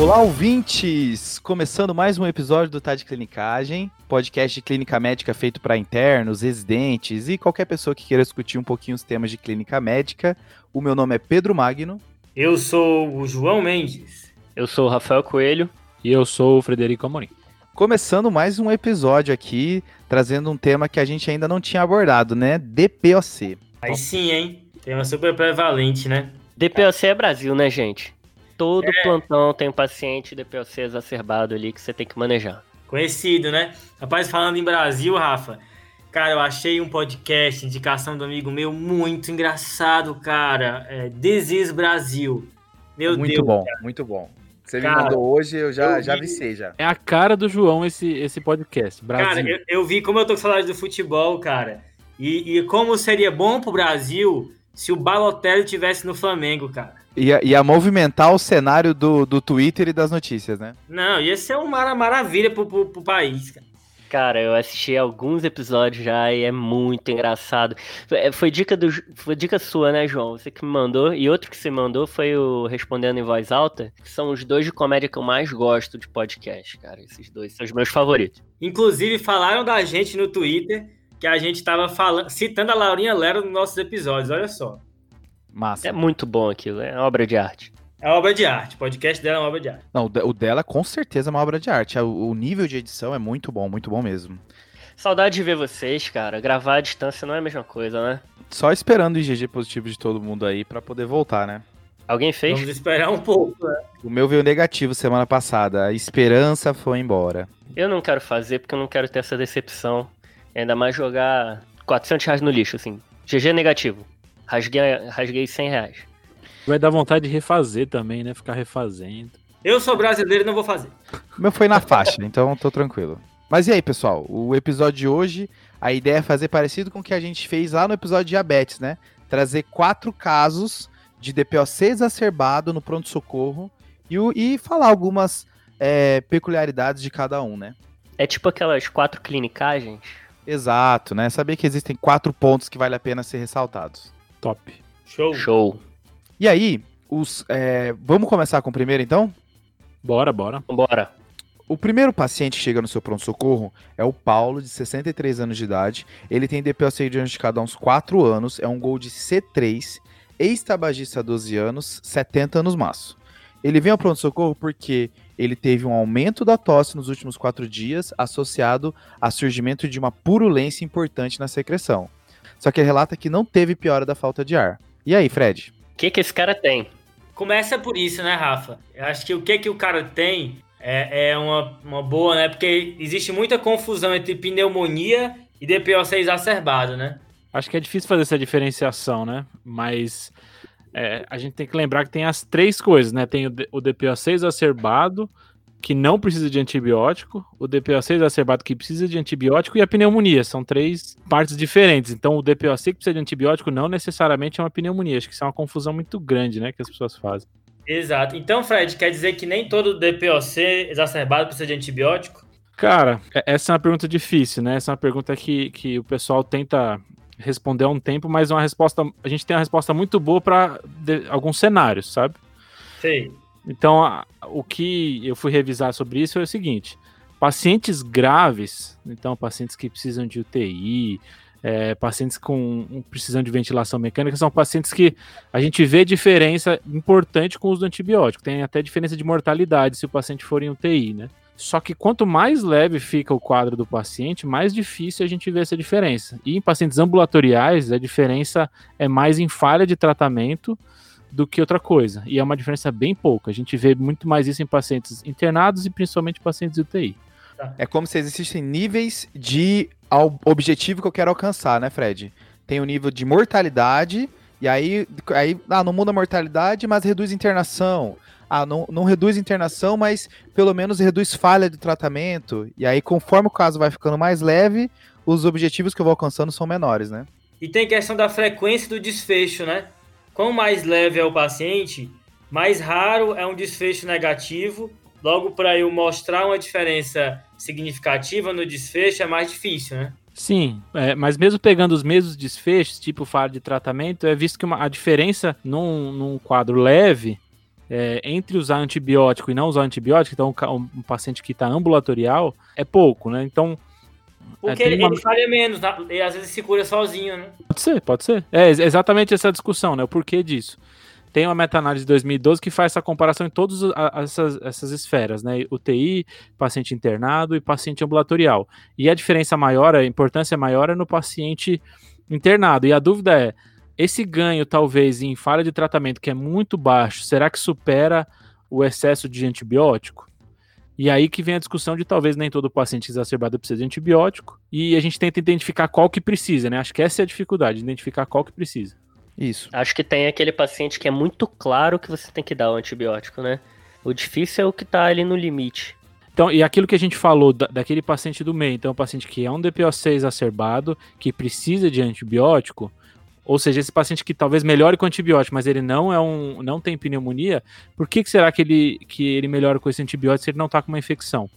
Olá, ouvintes! Começando mais um episódio do Tá de Clinicagem, podcast de clínica médica feito para internos, residentes e qualquer pessoa que queira discutir um pouquinho os temas de clínica médica. O meu nome é Pedro Magno. Eu sou o João Mendes. Eu sou o Rafael Coelho. E eu sou o Frederico Amorim. Começando mais um episódio aqui, trazendo um tema que a gente ainda não tinha abordado, né? DPOC. Aí sim, hein? Tema super prevalente, né? DPOC é Brasil, né, gente? Todo é. plantão tem um paciente DPOC exacerbado ali que você tem que manejar. Conhecido, né? Rapaz, falando em Brasil, Rafa, cara, eu achei um podcast, indicação do amigo meu, muito engraçado, cara. É Desis Brasil. Meu muito Deus. Muito bom, cara. muito bom. Você cara, me mandou hoje, eu já, eu já vi, já. É a cara do João esse, esse podcast, Brasil. Cara, eu, eu vi como eu tô com saudade do futebol, cara. E, e como seria bom pro Brasil se o Balotelli tivesse no Flamengo, cara. Ia, ia movimentar o cenário do, do Twitter e das notícias, né? Não, ia ser uma maravilha pro, pro, pro país, cara. Cara, eu assisti alguns episódios já e é muito engraçado. É, foi dica, do, foi dica sua, né, João? Você que me mandou. E outro que você mandou foi o Respondendo em Voz Alta, que são os dois de comédia que eu mais gosto de podcast, cara. Esses dois são os meus favoritos. Inclusive, falaram da gente no Twitter que a gente tava falando, citando a Laurinha Lero nos nossos episódios, olha só. Massa. É muito bom aquilo, é obra de arte. É obra de arte. O podcast dela é uma obra de arte. Não, o dela com certeza é uma obra de arte. É, o nível de edição é muito bom, muito bom mesmo. Saudade de ver vocês, cara. Gravar à distância não é a mesma coisa, né? Só esperando o IgG positivo de todo mundo aí para poder voltar, né? Alguém fez? Vamos esperar um pouco, né? O meu veio negativo semana passada. A esperança foi embora. Eu não quero fazer porque eu não quero ter essa decepção. Ainda mais jogar 400 reais no lixo, assim. GG negativo. Rasguei, rasguei 100 reais. Vai dar vontade de refazer também, né? Ficar refazendo. Eu sou brasileiro e não vou fazer. O meu foi na faixa, então tô tranquilo. Mas e aí, pessoal? O episódio de hoje, a ideia é fazer parecido com o que a gente fez lá no episódio de diabetes, né? Trazer quatro casos de DPOC exacerbado no pronto-socorro e, e, falar algumas é, peculiaridades de cada um, né? É tipo aquelas quatro clinicagens? Exato, né? Saber que existem quatro pontos que vale a pena ser ressaltados. Top. Show. Show. E aí, os, é, vamos começar com o primeiro então? Bora, bora. Bora. O primeiro paciente que chega no seu pronto-socorro é o Paulo, de 63 anos de idade. Ele tem DPOC diagnosticado há uns 4 anos, é um Gold C3, ex-tabagista há 12 anos, 70 anos maço. Ele vem ao pronto-socorro porque ele teve um aumento da tosse nos últimos 4 dias, associado a surgimento de uma purulência importante na secreção. Só que ele relata que não teve piora da falta de ar. E aí, Fred? que, que esse cara tem? Começa por isso, né, Rafa? Eu acho que o que, que o cara tem é, é uma, uma boa, né? Porque existe muita confusão entre pneumonia e DPOC exacerbado, né? Acho que é difícil fazer essa diferenciação, né? Mas é, a gente tem que lembrar que tem as três coisas, né? Tem o, o DPOC exacerbado, que não precisa de antibiótico, o DPOC exacerbado que precisa de antibiótico e a pneumonia. São três partes diferentes. Então, o DPOC que precisa de antibiótico não necessariamente é uma pneumonia. Acho que isso é uma confusão muito grande, né, que as pessoas fazem. Exato. Então, Fred, quer dizer que nem todo DPOC exacerbado precisa de antibiótico? Cara, é, essa é uma pergunta difícil, né? Essa é uma pergunta que, que o pessoal tenta responder há um tempo, mas é uma resposta, a gente tem uma resposta muito boa para alguns cenários, sabe? Sei. Então, a, o que eu fui revisar sobre isso é o seguinte: pacientes graves, então pacientes que precisam de UTI, é, pacientes com precisão de ventilação mecânica, são pacientes que a gente vê diferença importante com o uso do antibiótico. Tem até diferença de mortalidade se o paciente for em UTI, né? Só que quanto mais leve fica o quadro do paciente, mais difícil a gente vê essa diferença. E em pacientes ambulatoriais, a diferença é mais em falha de tratamento do que outra coisa. E é uma diferença bem pouca. A gente vê muito mais isso em pacientes internados e principalmente pacientes de UTI. É como se existissem níveis de objetivo que eu quero alcançar, né, Fred? Tem o nível de mortalidade, e aí, aí ah, não muda a mortalidade, mas reduz internação. Ah, não, não reduz internação, mas pelo menos reduz falha de tratamento. E aí, conforme o caso vai ficando mais leve, os objetivos que eu vou alcançando são menores, né? E tem questão da frequência do desfecho, né? Quanto mais leve é o paciente, mais raro é um desfecho negativo. Logo, para eu mostrar uma diferença significativa no desfecho, é mais difícil, né? Sim, é, mas mesmo pegando os mesmos desfechos, tipo falha de tratamento, é visto que uma, a diferença num, num quadro leve é, entre usar antibiótico e não usar antibiótico, então um, um paciente que está ambulatorial, é pouco, né? Então. Porque é, ele, uma... ele falha menos, né? e às vezes se cura sozinho, né? Pode ser, pode ser. É exatamente essa discussão, né? O porquê disso. Tem uma meta-análise de 2012 que faz essa comparação em todas essas, essas esferas, né? UTI, paciente internado e paciente ambulatorial. E a diferença maior, a importância maior é no paciente internado. E a dúvida é: esse ganho, talvez, em falha de tratamento que é muito baixo, será que supera o excesso de antibiótico? E aí que vem a discussão de talvez nem todo paciente exacerbado precisa de antibiótico. E a gente tenta identificar qual que precisa, né? Acho que essa é a dificuldade, identificar qual que precisa. Isso. Acho que tem aquele paciente que é muito claro que você tem que dar o antibiótico, né? O difícil é o que tá ali no limite. Então, e aquilo que a gente falou da, daquele paciente do meio, então, o paciente que é um DPOC exacerbado, que precisa de antibiótico, ou seja, esse paciente que talvez melhore com antibiótico, mas ele não é um, não tem pneumonia, por que, que será que ele, que ele melhora com esse antibiótico se ele não está com uma infecção?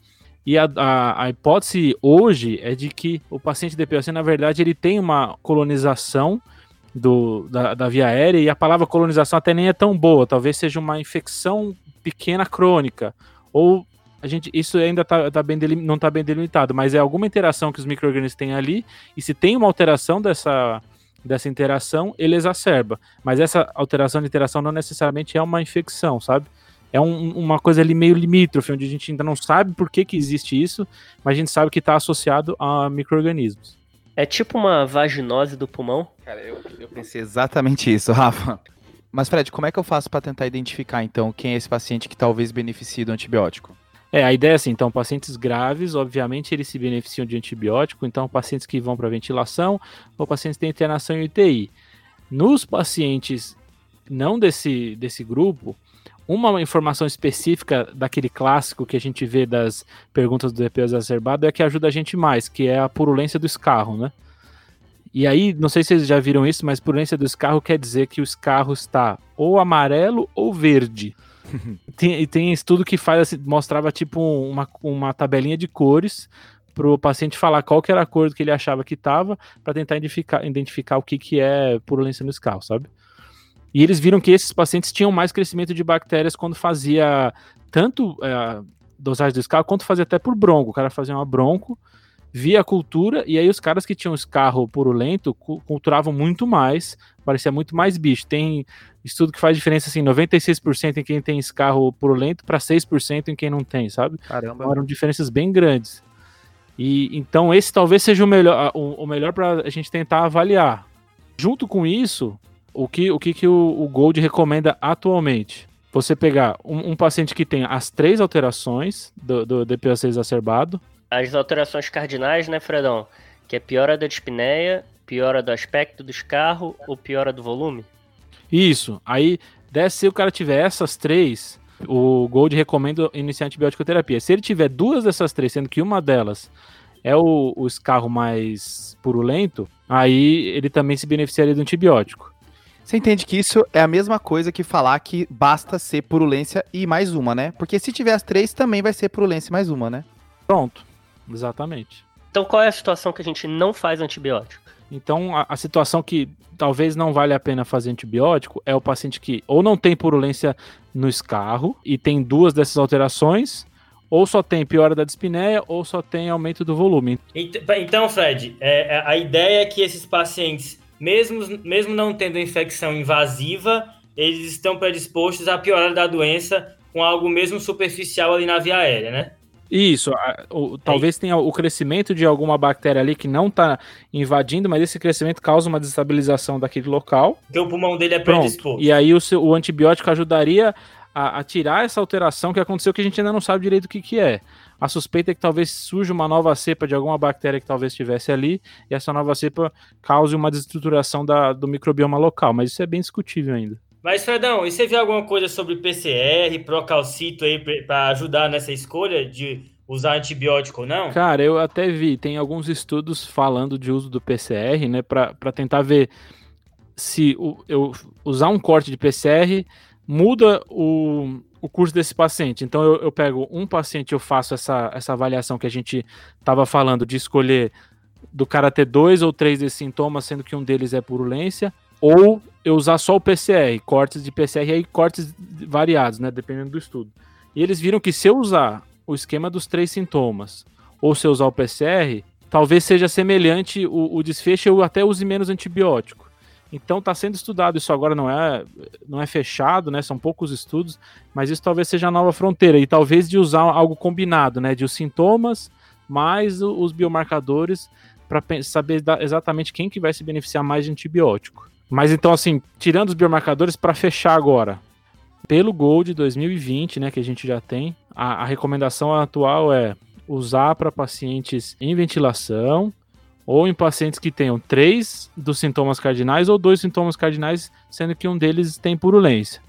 E a, a, a, hipótese hoje é de que o paciente DPOC, na verdade, ele tem uma colonização do, da, da via aérea, e a palavra colonização até nem é tão boa, talvez seja uma infecção pequena crônica, ou a gente, isso ainda tá, tá bem não está bem delimitado, mas é alguma interação que os micro-organismos têm ali, e se tem uma alteração dessa, dessa interação, ele exacerba. Mas essa alteração de interação não necessariamente é uma infecção, sabe? É um, uma coisa ali meio limítrofe, onde a gente ainda não sabe por que, que existe isso, mas a gente sabe que está associado a micro-organismos. É tipo uma vaginose do pulmão? Cara, eu, eu pensei exatamente isso, Rafa. Mas, Fred, como é que eu faço para tentar identificar, então, quem é esse paciente que talvez beneficie do antibiótico? É, a ideia é assim, então, pacientes graves, obviamente, eles se beneficiam de antibiótico, então, pacientes que vão para ventilação ou pacientes que têm internação em UTI. Nos pacientes não desse, desse grupo, uma informação específica daquele clássico que a gente vê das perguntas do EP exacerbado é que ajuda a gente mais, que é a purulência do escarro, né? E aí, não sei se vocês já viram isso, mas purulência do escarro quer dizer que o escarro está ou amarelo ou verde. e tem estudo que faz assim, mostrava tipo uma, uma tabelinha de cores para o paciente falar qual que era a cor que ele achava que estava, para tentar identificar, identificar o que, que é purulência escarro, sabe? E eles viram que esses pacientes tinham mais crescimento de bactérias quando fazia tanto é, dosagem do escarro, quanto fazia até por bronco. O cara fazia uma bronco, via a cultura, e aí os caras que tinham escarro purulento culturavam muito mais, parecia muito mais bicho. Tem estudo que faz diferença assim, 96% em quem tem escarro purulento para 6% em quem não tem, sabe? Caramba. Então, eram diferenças bem grandes. E então esse talvez seja o melhor, o, o melhor para a gente tentar avaliar. Junto com isso, o que o, que que o, o Gold recomenda atualmente? Você pegar um, um, paciente que tem as três alterações do, do DPOC exacerbado. As alterações cardinais, né, Fredão? Que é piora da dispneia, piora do aspecto do escarro ou piora do volume? Isso. Aí, se o cara tiver essas três, o Gold recomenda iniciar antibiótico terapia. Se ele tiver duas dessas três, sendo que uma delas é o, o escarro mais purulento, aí ele também se beneficiaria do antibiótico. Você entende que isso é a mesma coisa que falar que basta ser purulência e mais uma, né? Porque se tiver as três, também vai ser purulência mais uma, né? Pronto. Exatamente. Então qual é a situação que a gente não faz antibiótico? Então a, a situação que talvez não vale a pena fazer antibiótico é o paciente que ou não tem purulência no escarro e tem duas dessas alterações, ou só tem piora da dispneia ou só tem aumento do volume. Então, Fred, é, é, a ideia é que esses pacientes mesmo, mesmo não tendo infecção invasiva, eles estão predispostos a piorar da doença com algo mesmo superficial ali na via aérea, né? Isso, o, talvez tenha o crescimento de alguma bactéria ali que não está invadindo, mas esse crescimento causa uma desestabilização daquele local. Porque o pulmão dele é predisposto. E aí o, seu, o antibiótico ajudaria a, a, tirar essa alteração que aconteceu que a gente ainda não sabe direito o que, que é. A suspeita é que talvez surja uma nova cepa de alguma bactéria que talvez estivesse ali, e essa nova cepa cause uma desestruturação da, do microbioma local, mas isso é bem discutível ainda. Mas, Fredão, e você viu alguma coisa sobre PCR, procalcito aí para ajudar nessa escolha de usar antibiótico ou não? Cara, eu até vi, tem alguns estudos falando de uso do PCR, né, para tentar ver se o, eu usar um corte de PCR muda o, o curso desse paciente. Então eu, eu pego um paciente, eu faço essa, essa avaliação que a gente estava falando de escolher do cara ter dois ou três desses sintomas, sendo que um deles é purulência, ou eu usar só o PCR, cortes de PCR e aí cortes variados, né, dependendo do estudo. E eles viram que se eu usar o esquema dos três sintomas ou se eu usar o PCR, talvez seja semelhante o, o desfecho, eu até use menos antibiótico. Então está sendo estudado, isso agora não é, não é fechado, né? São poucos estudos, mas isso talvez seja a nova fronteira, e talvez de usar algo combinado, né? De os sintomas mais os biomarcadores para saber exatamente quem que vai se beneficiar mais de antibiótico. Mas então, assim, tirando os biomarcadores, para fechar agora, pelo Gold 2020, né, que a gente já tem, a, a recomendação atual é usar para pacientes em ventilação, ou em pacientes que tenham três dos sintomas cardinais ou dois sintomas cardinais, sendo que um deles tem purulência.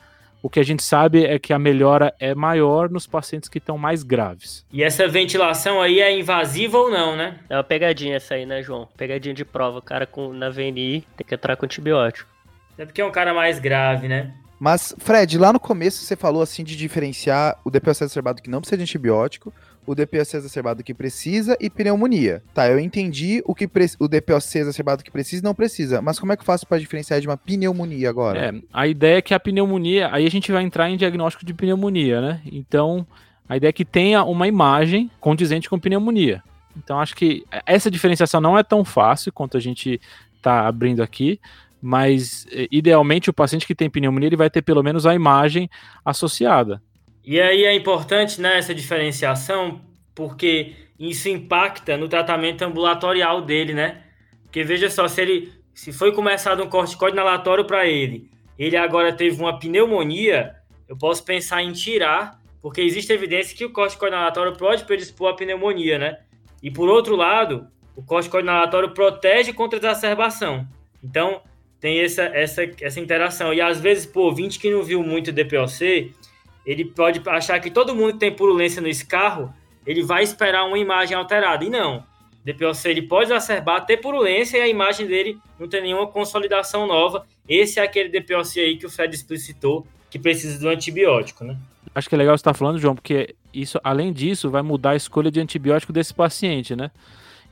O que a gente sabe é que a melhora é maior nos pacientes que estão mais graves. E essa ventilação aí é invasiva ou não, né? É uma pegadinha essa aí, né, João? Pegadinha de prova. O cara com, na VNI tem que entrar com antibiótico. É porque é um cara mais grave, né? Mas, Fred, lá no começo você falou assim de diferenciar o DPOC exacerbado que não precisa de antibiótico o DPOC exacerbado que precisa e pneumonia. Tá, eu entendi o que o DPOC exacerbado que precisa e não precisa, mas como é que eu faço para diferenciar de uma pneumonia agora? É, a ideia é que a pneumonia, aí a gente vai entrar em diagnóstico de pneumonia, né? Então, a ideia é que tenha uma imagem condizente com pneumonia. Então, acho que essa diferenciação não é tão fácil quanto a gente está abrindo aqui, mas eh, idealmente o paciente que tem pneumonia ele vai ter pelo menos a imagem associada. E aí é importante né, essa diferenciação, porque isso impacta no tratamento ambulatorial dele, né? Porque veja só, se ele se foi começado um corticoide inalatório para ele, ele agora teve uma pneumonia, eu posso pensar em tirar, porque existe evidência que o corticoide inalatório pode predispor a pneumonia, né? E por outro lado, o corticoide inalatório protege contra a exacerbação. Então, tem essa, essa, essa interação. E às vezes, pô, 20 que não viu muito DPOC, ele pode achar que todo mundo que tem purulência no escarro, ele vai esperar uma imagem alterada. E não. DPOC ele pode exacerbar, ter purulência e a imagem dele não tem nenhuma consolidação nova. Esse é aquele DPOC aí que o Fred explicitou, que precisa do antibiótico, né? Acho que é legal você estar tá falando, João, porque isso, além disso, vai mudar a escolha de antibiótico desse paciente, né?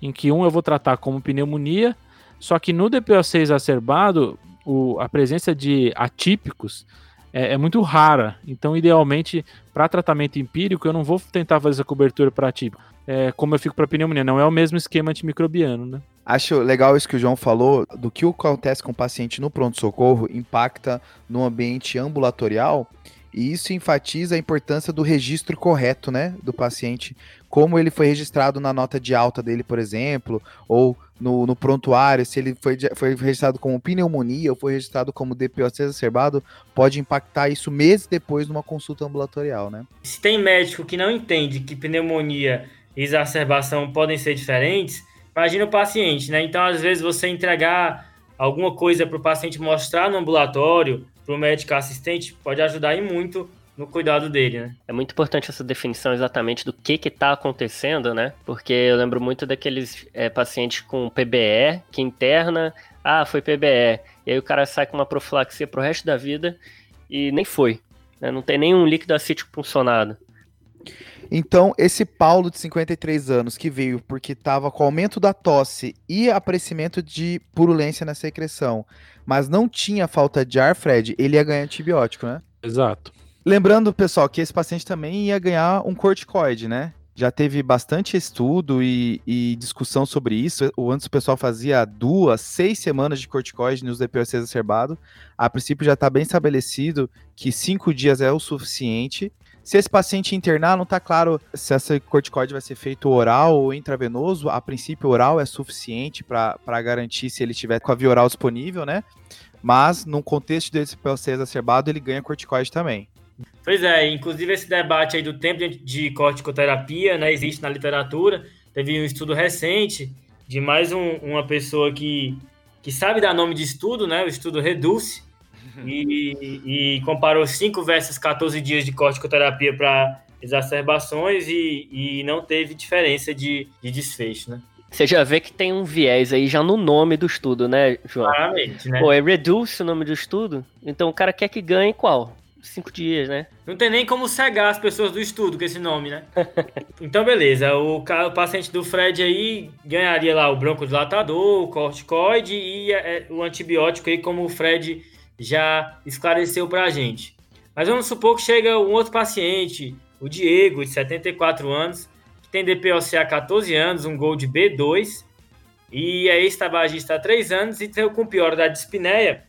Em que um eu vou tratar como pneumonia, só que no DPOC exacerbado, o, a presença de atípicos é, é muito rara. Então, idealmente, para tratamento empírico, eu não vou tentar fazer essa cobertura para tipo, é, como eu fico para pneumonia. Não é o mesmo esquema antimicrobiano, né? Acho legal isso que o João falou, do que acontece com o paciente no pronto-socorro impacta no ambiente ambulatorial. E isso enfatiza a importância do registro correto, né, do paciente, como ele foi registrado na nota de alta dele, por exemplo, ou no, no prontuário, se ele foi, foi registrado como pneumonia ou foi registrado como DPOC exacerbado, pode impactar isso meses depois numa consulta ambulatorial, né? Se tem médico que não entende que pneumonia e exacerbação podem ser diferentes, imagina o paciente, né? Então, às vezes, você entregar alguma coisa para o paciente mostrar no ambulatório, para o médico assistente, pode ajudar e muito no cuidado dele, né? É muito importante essa definição exatamente do que que tá acontecendo, né? Porque eu lembro muito daqueles é, pacientes com PBE que interna, ah, foi PBE, e aí o cara sai com uma profilaxia pro resto da vida e nem foi, né? Não tem nenhum líquido acítico funcionado. Então, esse Paulo de 53 anos que veio porque estava com aumento da tosse e aparecimento de purulência na secreção, mas não tinha falta de ar, Fred, ele ia ganhar antibiótico, né? Exato. Lembrando, pessoal, que esse paciente também ia ganhar um corticoide, né? Já teve bastante estudo e, e discussão sobre isso. O antes o pessoal fazia duas, seis semanas de corticoide nos DPOC exacerbado. A princípio já está bem estabelecido que cinco dias é o suficiente. Se esse paciente internar, não está claro se esse corticoide vai ser feito oral ou intravenoso. A princípio, oral é suficiente para garantir se ele tiver com a via oral disponível, né? Mas, no contexto desse DPOC exacerbado, ele ganha corticoide também. Pois é, inclusive esse debate aí do tempo de corticoterapia, né, existe na literatura. Teve um estudo recente de mais um, uma pessoa que, que sabe dar nome de estudo, né, o estudo Reduce, e, e comparou 5 versus 14 dias de corticoterapia para exacerbações e, e não teve diferença de, de desfecho, né? Você já vê que tem um viés aí já no nome do estudo, né, João? Claramente, né? Pô, é Reduce o nome do estudo, então o cara quer que ganhe qual? Cinco dias, né? Não tem nem como cegar as pessoas do estudo com esse nome, né? então, beleza. O, o, paciente do Fred aí ganharia lá o broncodilatador, o corticoide e é, o antibiótico aí, como o Fred já esclareceu pra gente. Mas vamos supor que chega um outro paciente, o Diego, de 74 anos, que tem DPOC há 14 anos, um gol de B2, e é ex-tabagista há 3 anos e tem com pior da dispneia,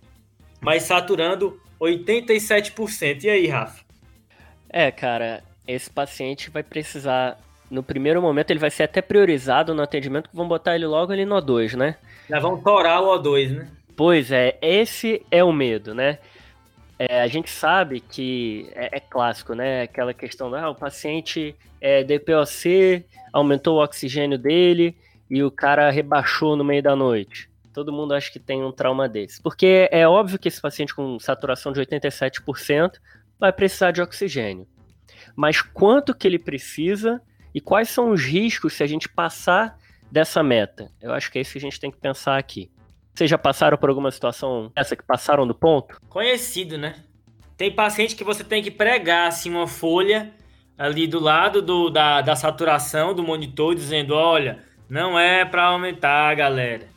mas saturando 87%. E aí, Rafa? É, cara, esse paciente vai precisar, no primeiro momento, ele vai ser até priorizado no atendimento, que vão botar ele logo ali no O2, né? Já vão torar o O2, né? Pois é, esse é o medo, né? É, a gente sabe que é, é, clássico, né? Aquela questão do ah, o paciente é DPOC, aumentou o oxigênio dele e o cara rebaixou no meio da noite. Todo mundo acha que tem um trauma desse. Porque é óbvio que esse paciente com saturação de 87% vai precisar de oxigênio. Mas quanto que ele precisa e quais são os riscos se a gente passar dessa meta? Eu acho que é isso que a gente tem que pensar aqui. Vocês já passaram por alguma situação essa que passaram do ponto? Conhecido, né? Tem paciente que você tem que pregar assim uma folha ali do lado do, da, da saturação do monitor dizendo, olha, não é para aumentar, galera.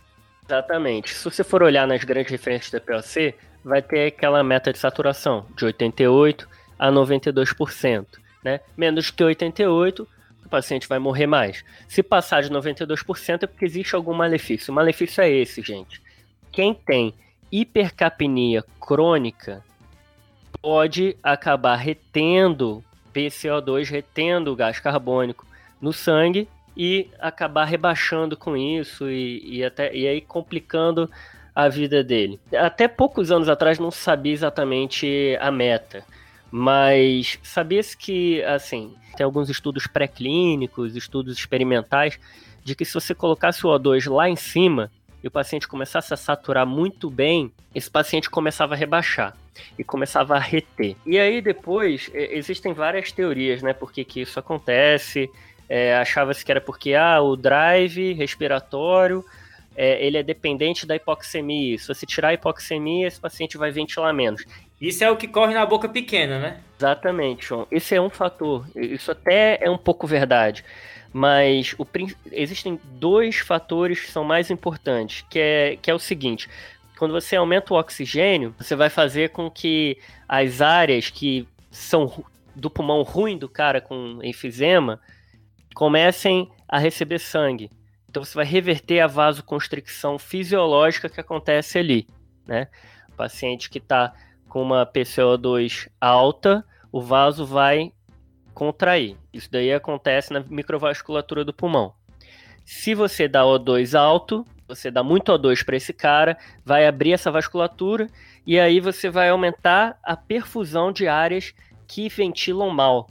Exatamente. Se você for olhar nas grandes referências da POC, vai ter aquela meta de saturação de 88 a 92%, né? Menos que 88, o paciente vai morrer mais. Se passar de 92% é porque existe algum malefício. O malefício é esse, gente. Quem tem hipercapnia crônica pode acabar retendo PCO2, retendo gás carbônico no sangue e acabar rebaixando com isso e, e, até, e aí complicando a vida dele. Até poucos anos atrás não sabia exatamente a meta, mas sabia-se que, assim, tem alguns estudos pré-clínicos, estudos experimentais, de que se você colocasse o O2 lá em cima e o paciente começasse a saturar muito bem, esse paciente começava a rebaixar e começava a reter. E aí depois existem várias teorias, né, por que, que isso acontece. É, Achava-se que era porque ah, o drive respiratório é, ele é dependente da hipoxemia. Se você tirar a hipoxemia, esse paciente vai ventilar menos. Isso é o que corre na boca pequena, né? Exatamente, João. Esse é um fator. Isso até é um pouco verdade. Mas o, existem dois fatores que são mais importantes, que é, que é o seguinte. Quando você aumenta o oxigênio, você vai fazer com que as áreas que são do pulmão ruim do cara com enfisema, comecem a receber sangue. Então você vai reverter a vasoconstricção fisiológica que acontece ali, né? O paciente que está com uma PCO2 alta, o vaso vai contrair. Isso daí acontece na microvasculatura do pulmão. Se você dá O2 alto, você dá muito O2 para esse cara, vai abrir essa vasculatura e aí você vai aumentar a perfusão de áreas que ventilam mal.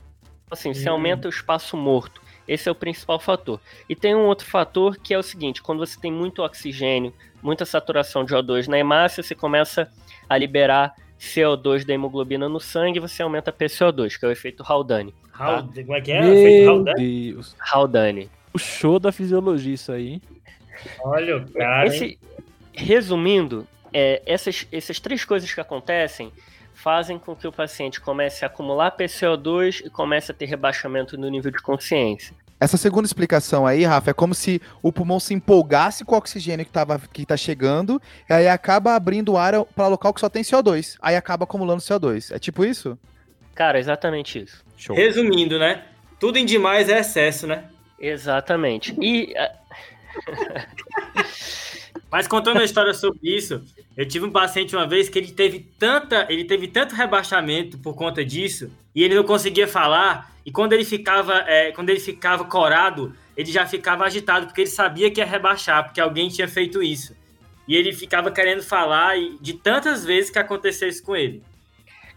Assim, você hum. aumenta o espaço morto. Esse é o principal fator. E tem um outro fator que é o seguinte: quando você tem muito oxigênio, muita saturação de O2 na hemácia, você começa a liberar CO2 da hemoglobina no sangue, você aumenta a PCO2, que é o efeito Haldane. Tá? Como é que é? Meu efeito Haldane? Deus. Haldane. O show da fisiologia, isso aí. Olha o cara. Esse, resumindo, é, essas, essas três coisas que acontecem fazem com que o paciente comece a acumular PCO2 e comece a ter rebaixamento no nível de consciência. Essa segunda explicação aí, Rafa, é como se o pulmão se empolgasse com o oxigênio que, tava, que tá chegando, e aí acaba abrindo ar para local que só tem CO2. Aí acaba acumulando CO2. É tipo isso? Cara, exatamente isso. Show. Resumindo, né? Tudo em demais é excesso, né? Exatamente. E. Mas contando a história sobre isso, eu tive um paciente uma vez que ele teve tanta, ele teve tanto rebaixamento por conta disso, e ele não conseguia falar, e quando ele ficava, é, quando ele ficava corado, ele já ficava agitado, porque ele sabia que ia rebaixar, porque alguém tinha feito isso. E ele ficava querendo falar de tantas vezes que aconteceu isso com ele.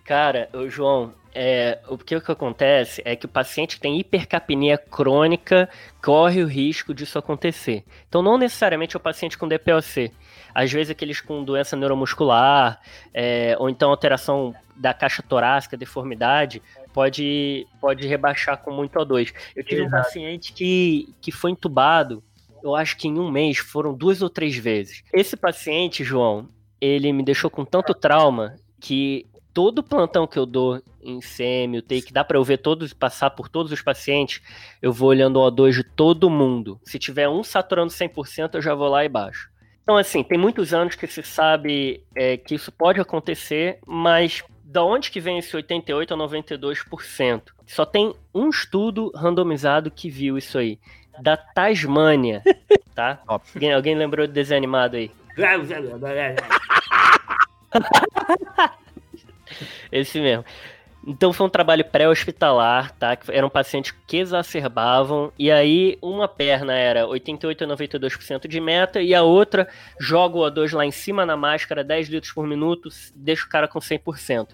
Cara, o João, é, o que, o que acontece é que o paciente que tem hipercapnia crônica corre o risco disso acontecer. Então, não necessariamente é o paciente com DPOC. Às vezes, aqueles com doença neuromuscular, é, ou então alteração da caixa torácica, deformidade, pode, pode rebaixar com muito O2. Eu tive Exato. um paciente que, que foi entubado, eu acho que em um mês foram duas ou três vezes. Esse paciente, João, ele me deixou com tanto trauma que todo plantão que eu dou em CM, UTI, que dá para eu ver todos, passar por todos os pacientes, eu vou olhando o O2 de todo mundo. Se tiver um saturando 100%, eu já vou lá e baixo. Então, assim, tem muitos anos que se sabe é, que isso pode acontecer, mas da onde que vem esse 88 a 92%? Só tem um estudo randomizado que viu isso aí. Da Tasmânia, tá? Alguém, alguém lembrou do desenho animado aí? Esse mesmo. Então foi um trabalho pré-hospitalar, tá? Que eram pacientes que exacerbavam, e aí uma perna era 88 a 92% de meta, e a outra joga o O2 lá em cima na máscara, 10 litros por minuto, deixa o cara com 100%.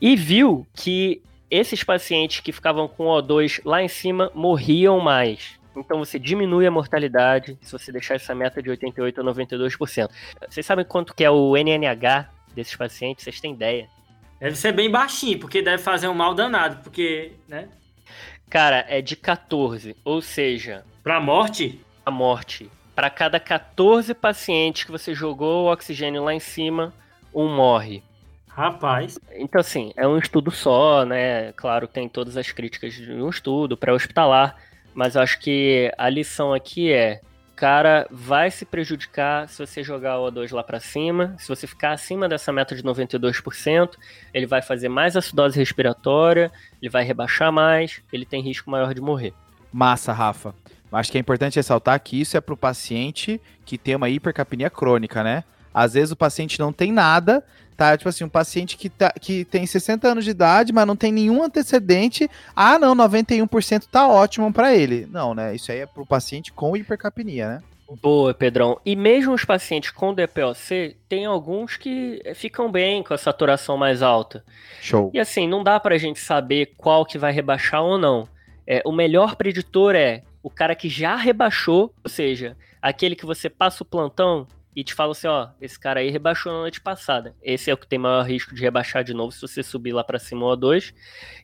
E viu que esses pacientes que ficavam com O2 lá em cima morriam mais. Então você diminui a mortalidade se você deixar essa meta de 88 a 92%. Vocês sabem quanto que é o NNH desses pacientes? Vocês têm ideia? Deve ser bem baixinho, porque deve fazer um mal danado, porque, né? Cara, é de 14, ou seja... Pra morte? A morte. Para cada 14 pacientes que você jogou o oxigênio lá em cima, um morre. Rapaz. Então, assim, é um estudo só, né? Claro, tem todas as críticas de um estudo pré-hospitalar, mas eu acho que a lição aqui é cara vai se prejudicar se você jogar o O2 lá para cima. Se você ficar acima dessa meta de 92%, ele vai fazer mais acidose respiratória, ele vai rebaixar mais, ele tem risco maior de morrer. Massa, Rafa. Acho que é importante ressaltar que isso é para o paciente que tem uma hipercapnia crônica, né? Às vezes o paciente não tem nada, tá? Tipo assim, um paciente que, tá, que tem 60 anos de idade, mas não tem nenhum antecedente. Ah, não, 91% tá ótimo para ele. Não, né? Isso aí é pro paciente com hipercapnia, né? Boa, Pedrão. E mesmo os pacientes com DPOC, tem alguns que ficam bem com a saturação mais alta. Show. E assim, não dá pra gente saber qual que vai rebaixar ou não. É, o melhor preditor é o cara que já rebaixou, ou seja, aquele que você passa o plantão e te fala assim, ó, esse cara aí rebaixou na noite passada. Esse é o que tem maior risco de rebaixar de novo se você subir lá para cima ou dois.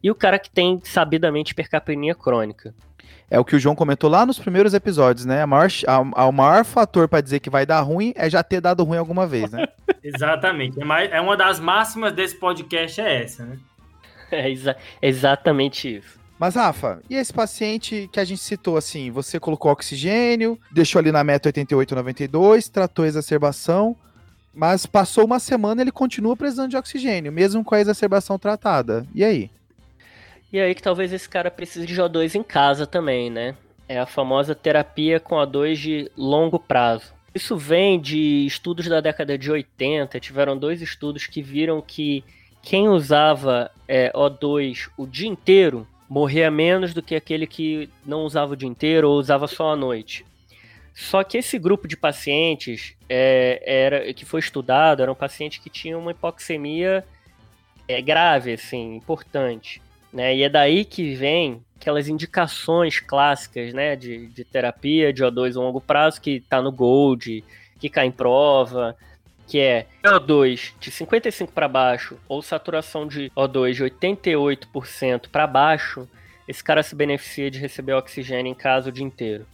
E o cara que tem sabidamente hipercapnia crônica. É o que o João comentou lá nos primeiros episódios, né? A maior, a, a, o maior fator para dizer que vai dar ruim é já ter dado ruim alguma vez, né? Exatamente. É, mais, é uma das máximas desse podcast é essa, né? É exa exatamente isso. Mas, Rafa, e esse paciente que a gente citou, assim, você colocou oxigênio, deixou ali na meta 88,92, tratou a exacerbação, mas passou uma semana ele continua precisando de oxigênio, mesmo com a exacerbação tratada. E aí? E aí que talvez esse cara precise de O2 em casa também, né? É a famosa terapia com O2 de longo prazo. Isso vem de estudos da década de 80, tiveram dois estudos que viram que quem usava é, O2 o dia inteiro morria menos do que aquele que não usava o dia inteiro ou usava só à noite. Só que esse grupo de pacientes é, era que foi estudado eram pacientes que tinham uma hipoxemia é, grave, assim, importante. Né? E é daí que vem aquelas indicações clássicas né, de, de terapia de O2 a longo prazo que está no Gold, que cai em prova, que é O2 de 55 para baixo ou saturação de O2 de 88% para baixo, esse cara se beneficia de receber oxigênio em casa o dia inteiro.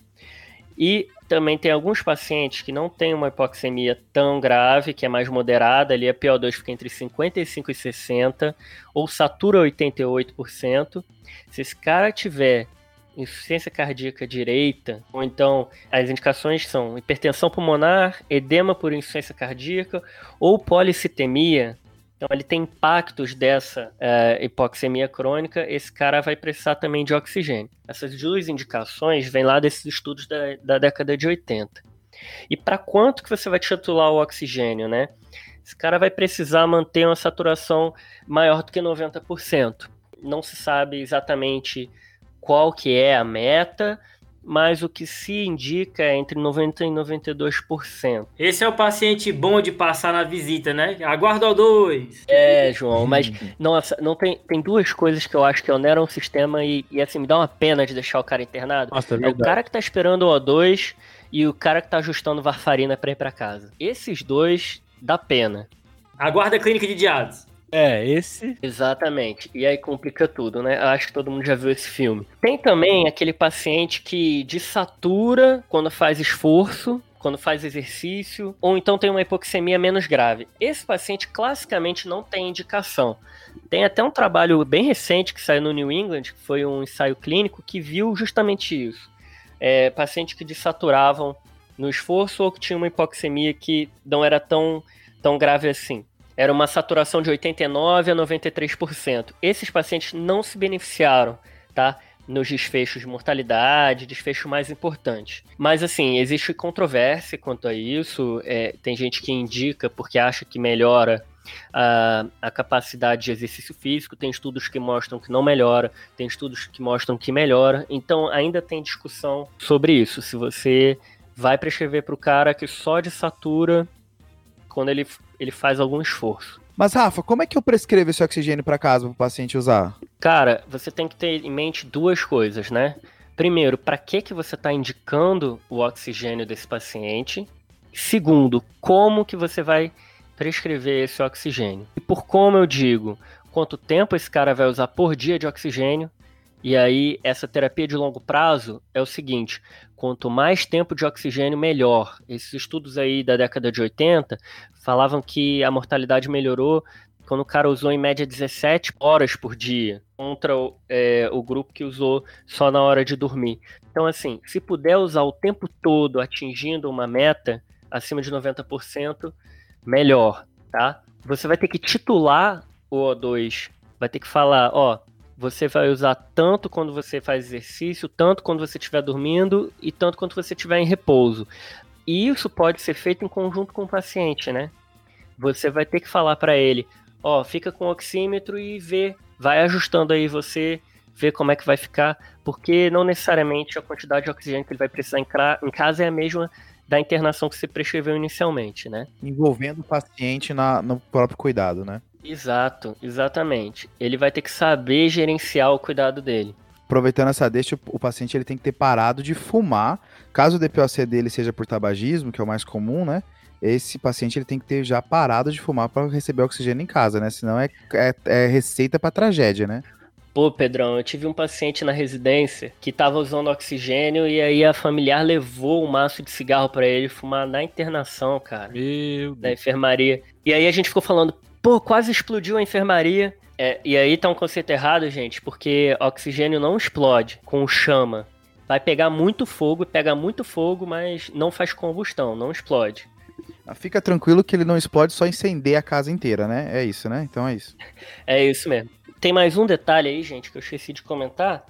E também tem alguns pacientes que não têm uma hipoxemia tão grave, que é mais moderada, ali a PO2 fica entre 55 e 60, ou satura 88%. Se esse cara tiver insuficiência cardíaca direita, ou então as indicações são hipertensão pulmonar, edema por insuficiência cardíaca ou policitemia. Então ele tem impactos dessa uh, hipoxemia crônica, esse cara vai precisar também de oxigênio. Essas duas indicações vêm lá desses estudos da, da década de 80. E para quanto que você vai titular o oxigênio, né? Esse cara vai precisar manter uma saturação maior do que 90%. Não se sabe exatamente qual que é a meta, mas o que se indica é entre 90% e 92%. Esse é o paciente bom de passar na visita, né? Aguarda o dois. É, João, mas nossa, não tem, tem duas coisas que eu acho que oneram o sistema e, e assim, me dá uma pena de deixar o cara internado. Nossa, é, é o cara que tá esperando o O2 e o cara que tá ajustando varfarina para ir para casa. Esses dois dá pena. Aguarda a clínica de diados. É, esse. Exatamente. E aí complica tudo, né? Acho que todo mundo já viu esse filme. Tem também aquele paciente que desatura quando faz esforço, quando faz exercício, ou então tem uma hipoxemia menos grave. Esse paciente classicamente não tem indicação. Tem até um trabalho bem recente que saiu no New England, que foi um ensaio clínico, que viu justamente isso. É, pacientes que desaturavam no esforço ou que tinham uma hipoxemia que não era tão, tão grave assim. Era uma saturação de 89% a 93%. Esses pacientes não se beneficiaram, tá? nos desfechos de mortalidade, desfecho mais importante. Mas, assim, existe controvérsia quanto a isso. É, tem gente que indica porque acha que melhora a, a, capacidade de exercício físico, tem estudos que mostram que não melhora, tem estudos que mostram que melhora. Então, ainda tem discussão sobre isso. Se você vai prescrever para o cara que só de satura quando ele, ele faz algum esforço. Mas, Rafa, como é que eu prescrevo esse oxigênio para casa para o paciente usar? Cara, você tem que ter em mente duas coisas, né? Primeiro, para que, que você está indicando o oxigênio desse paciente? Segundo, como que você vai prescrever esse oxigênio? E por como eu digo, quanto tempo esse cara vai usar por dia de oxigênio? E aí, essa terapia de longo prazo é o seguinte: quanto mais tempo de oxigênio, melhor. Esses estudos aí da década de 80 falavam que a mortalidade melhorou quando o cara usou em média 17 horas por dia, contra é, o grupo que usou só na hora de dormir. Então, assim, se puder usar o tempo todo atingindo uma meta acima de 90%, melhor, tá? Você vai ter que titular o O2, vai ter que falar, ó, você vai usar tanto quando você faz exercício, tanto quando você estiver dormindo e tanto quando você estiver em repouso. E isso pode ser feito em conjunto com o paciente, né? Você vai ter que falar para ele, ó, fica com o oxímetro e vê, vai ajustando aí você, vê como é que vai ficar, porque não necessariamente a quantidade de oxigênio que ele vai precisar em casa é a mesma da internação que você prescreveu inicialmente, né? Envolvendo o paciente na, no próprio cuidado, né? Exato, exatamente. Ele vai ter que saber gerenciar o cuidado dele. Aproveitando essa deixa, o paciente ele tem que ter parado de fumar. Caso o DPOC dele seja por tabagismo, que é o mais comum, né? Esse paciente ele tem que ter já parado de fumar para receber oxigênio em casa, né? Senão é, é, é receita para tragédia, né? Pô, Pedrão, eu tive um paciente na residência que tava usando oxigênio e aí a familiar levou um maço de cigarro para ele fumar na internação, cara. Meu da enfermaria. E aí a gente ficou falando, pô, quase explodiu a enfermaria. É, e aí tá um conceito errado, gente, porque oxigênio não explode com chama. Vai pegar muito fogo, pega muito fogo, mas não faz combustão, não explode. Ah, fica tranquilo que ele não explode, só incendeia a casa inteira, né? É isso, né? Então é isso. É isso mesmo. Tem mais um detalhe aí, gente, que eu esqueci de comentar,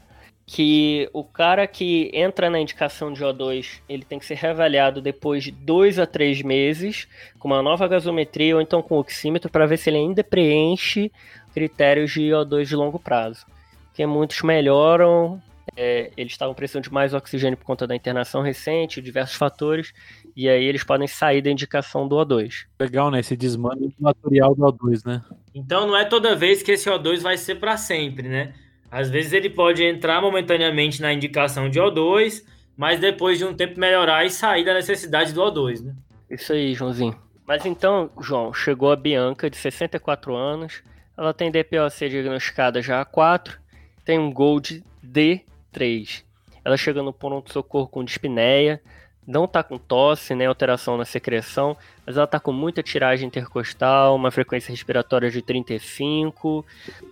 que o cara que entra na indicação de O2, ele tem que ser reavaliado depois de dois a três meses, com uma nova gasometria ou então com oxímetro, para ver se ele ainda preenche critérios de O2 de longo prazo. Porque muitos melhoram, é, eles estavam precisando de mais oxigênio por conta da internação recente, diversos fatores, e aí eles podem sair da indicação do O2. Legal, né? Esse desmame material do O2, né? Então não é toda vez que esse O2 vai ser para sempre, né? Às vezes ele pode entrar momentaneamente na indicação de O2, mas depois de um tempo melhorar e sair da necessidade do O2, né? Isso aí, Joãozinho. Mas então, João, chegou a Bianca, de 64 anos. Ela tem DPOC diagnosticada já há 4, tem um Gold D3. Ela chega no pronto-socorro com dispneia, não tá com tosse, nem alteração na secreção, mas ela tá com muita tiragem intercostal, uma frequência respiratória de 35,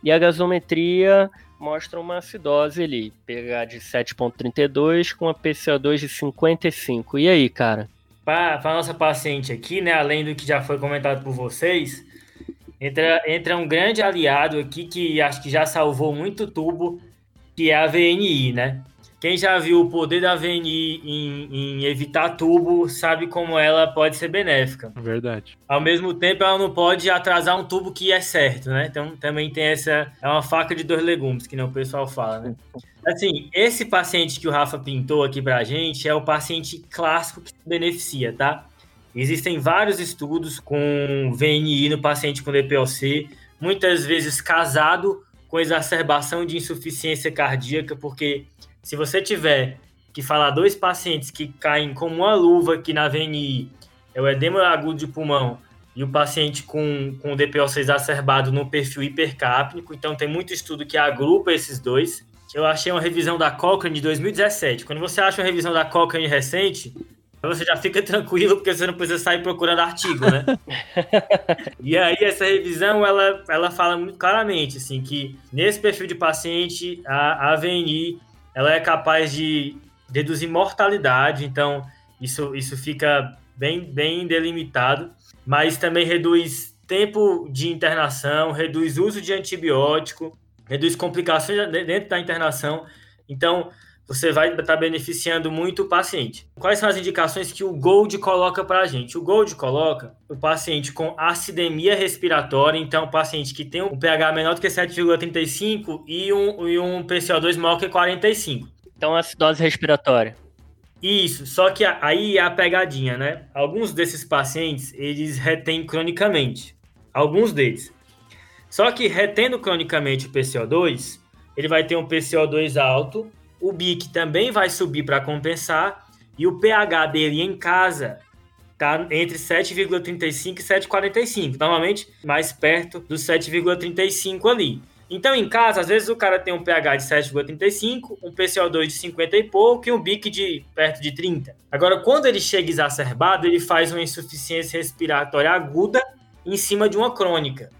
e a gasometria mostra uma acidose ali, pH de 7.32 com a PCO2 de 55. E aí, cara? Para a nossa paciente aqui, né, além do que já foi comentado por vocês, entra, entra um grande aliado aqui que acho que já salvou muito tubo, que é a VNI, né? Quem já viu o poder da VNI em, em, evitar tubo sabe como ela pode ser benéfica. Verdade. Ao mesmo tempo, ela não pode atrasar um tubo que é certo, né? Então também tem essa. É uma faca de dois legumes, que não o pessoal fala, né? Assim, esse paciente que o Rafa pintou aqui pra gente é o paciente clássico que se beneficia, tá? Existem vários estudos com VNI no paciente com DPOC, muitas vezes casado com exacerbação de insuficiência cardíaca, porque se você tiver que falar dois pacientes que caem como uma luva aqui na VNI, é o edema agudo de pulmão e o paciente com, com DPOC exacerbado no perfil hipercápnico, então tem muito estudo que agrupa esses dois. Eu achei uma revisão da Cochrane de 2017. Quando você acha uma revisão da Cochrane recente, Você já fica tranquilo porque você não precisa sair procurando artigo, né? e aí essa revisão ela, ela fala muito claramente assim que nesse perfil de paciente a, a VNI ela é capaz de reduzir mortalidade, então isso, isso fica bem, bem delimitado, mas também reduz tempo de internação, reduz uso de antibiótico, reduz complicações dentro da internação. Então, você vai estar tá beneficiando muito o paciente. Quais são as indicações que o Gold coloca para a gente? O Gold coloca o paciente com acidemia respiratória, então o paciente que tem um pH menor do que 7,35 e um, e um PCO2 maior que 45. Então, acidose respiratória. Isso, só que aí é a pegadinha, né? Alguns desses pacientes, eles retêm cronicamente. Alguns deles. Só que retendo cronicamente o PCO2, ele vai ter um PCO2 alto, o BIC também vai subir para compensar e o pH dele em casa tá entre 7,35 e 7,45, normalmente mais perto do 7,35 ali. Então, em casa, às vezes o cara tem um pH de 7,35, um PCO2 de 50 e pouco e um BIC de perto de 30. Agora, quando ele chega exacerbado, ele faz uma insuficiência respiratória aguda em cima de uma crônica.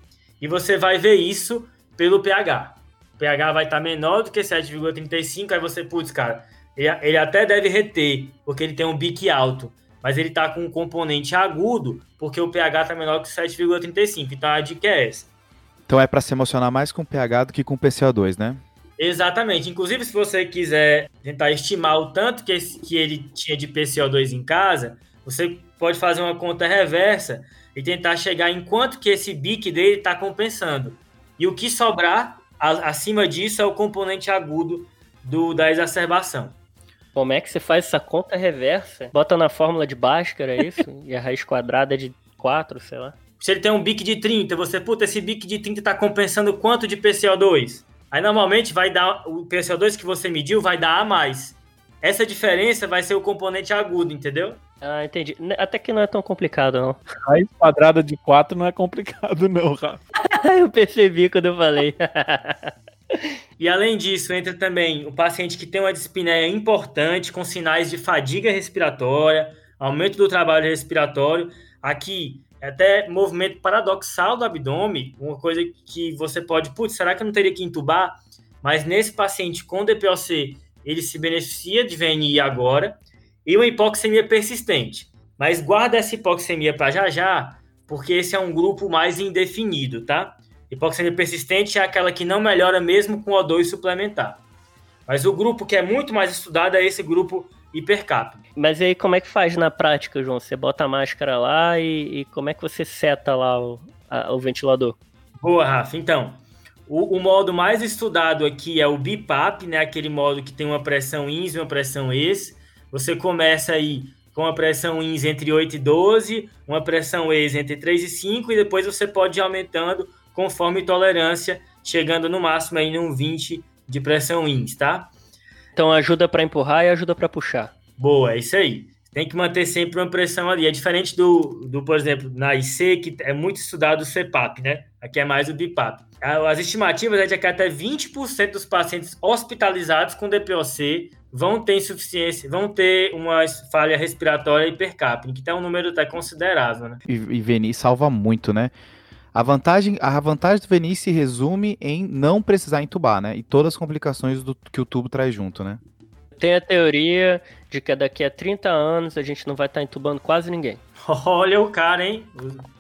E você vai ver isso pelo pH. O pH vai estar menor do que 7,35, aí você, putz, cara, ele, ele até deve reter, porque ele tem um BIC alto, mas ele está com um componente agudo, porque o pH está menor que 7,35. Então a dica é essa então é para se emocionar mais com pH do que com PCO2, né? Exatamente. Inclusive, se você quiser tentar estimar o tanto que, esse, que ele tinha de PCO2 em casa, você pode fazer uma conta reversa e tentar chegar em quanto que esse BIC dele está compensando. E o que sobrar a, acima disso é o componente agudo do, da exacerbação. Como é que você faz essa conta reversa? Bota na fórmula de Bhaskara, é isso? e a raiz quadrada é de 4, sei lá. Se ele tem um BIC de 30, você, puta, esse BIC de 30 está compensando quanto de PCO2? Aí normalmente vai dar, o PCO2 que você mediu vai dar a mais. Essa diferença vai ser o componente agudo, entendeu? Ah, entendi. Até que não é tão complicado, não. Raiz quadrada de 4 não é complicado, não, Rafa. eu percebi quando eu falei. e além disso, entra também o paciente que tem uma dispneia importante, com sinais de fadiga respiratória, aumento do trabalho respiratório. Aqui, até movimento paradoxal do abdômen, uma coisa que você pode, putz, será que eu não teria que entubar? Mas nesse paciente com DPOC, ele se beneficia de VNI agora e uma hipoxemia persistente. Mas guarda essa hipoxemia para já já, porque esse é um grupo mais indefinido, tá? Hipoxemia persistente é aquela que não melhora mesmo com O2 suplementar. Mas o grupo que é muito mais estudado é esse grupo hipercap. Mas aí como é que faz na prática, João? Você bota a máscara lá e, e como é que você seta lá o, a, o ventilador? Boa, Rafa. Então, o, o, modo mais estudado aqui é o BIPAP, né? Aquele modo que tem uma pressão INS e uma pressão ES. Você começa aí com a pressão INS entre 8 e 12, uma pressão ES entre 3 e 5, e depois você pode ir aumentando conforme tolerância, chegando no máximo aí num 20 de pressão INS, tá? Então ajuda para empurrar e ajuda para puxar. Boa, é isso aí. Tem que manter sempre uma pressão ali. É diferente do, do, por exemplo, na IC, que é muito estudado o CPAP, né? Aqui é mais o BIPAP. As estimativas é de que até 20% dos pacientes hospitalizados com DPOC vão ter insuficiência, vão ter uma falha respiratória hipercapnia, que é um número até considerável, né? E, e Veni salva muito, né? A vantagem, a vantagem do Veni se resume em não precisar entubar, né? E todas as complicações do, que o tubo traz junto, né? Tem a teoria de que daqui a 30 anos a gente não vai estar tá entubando quase ninguém. Olha o cara, hein?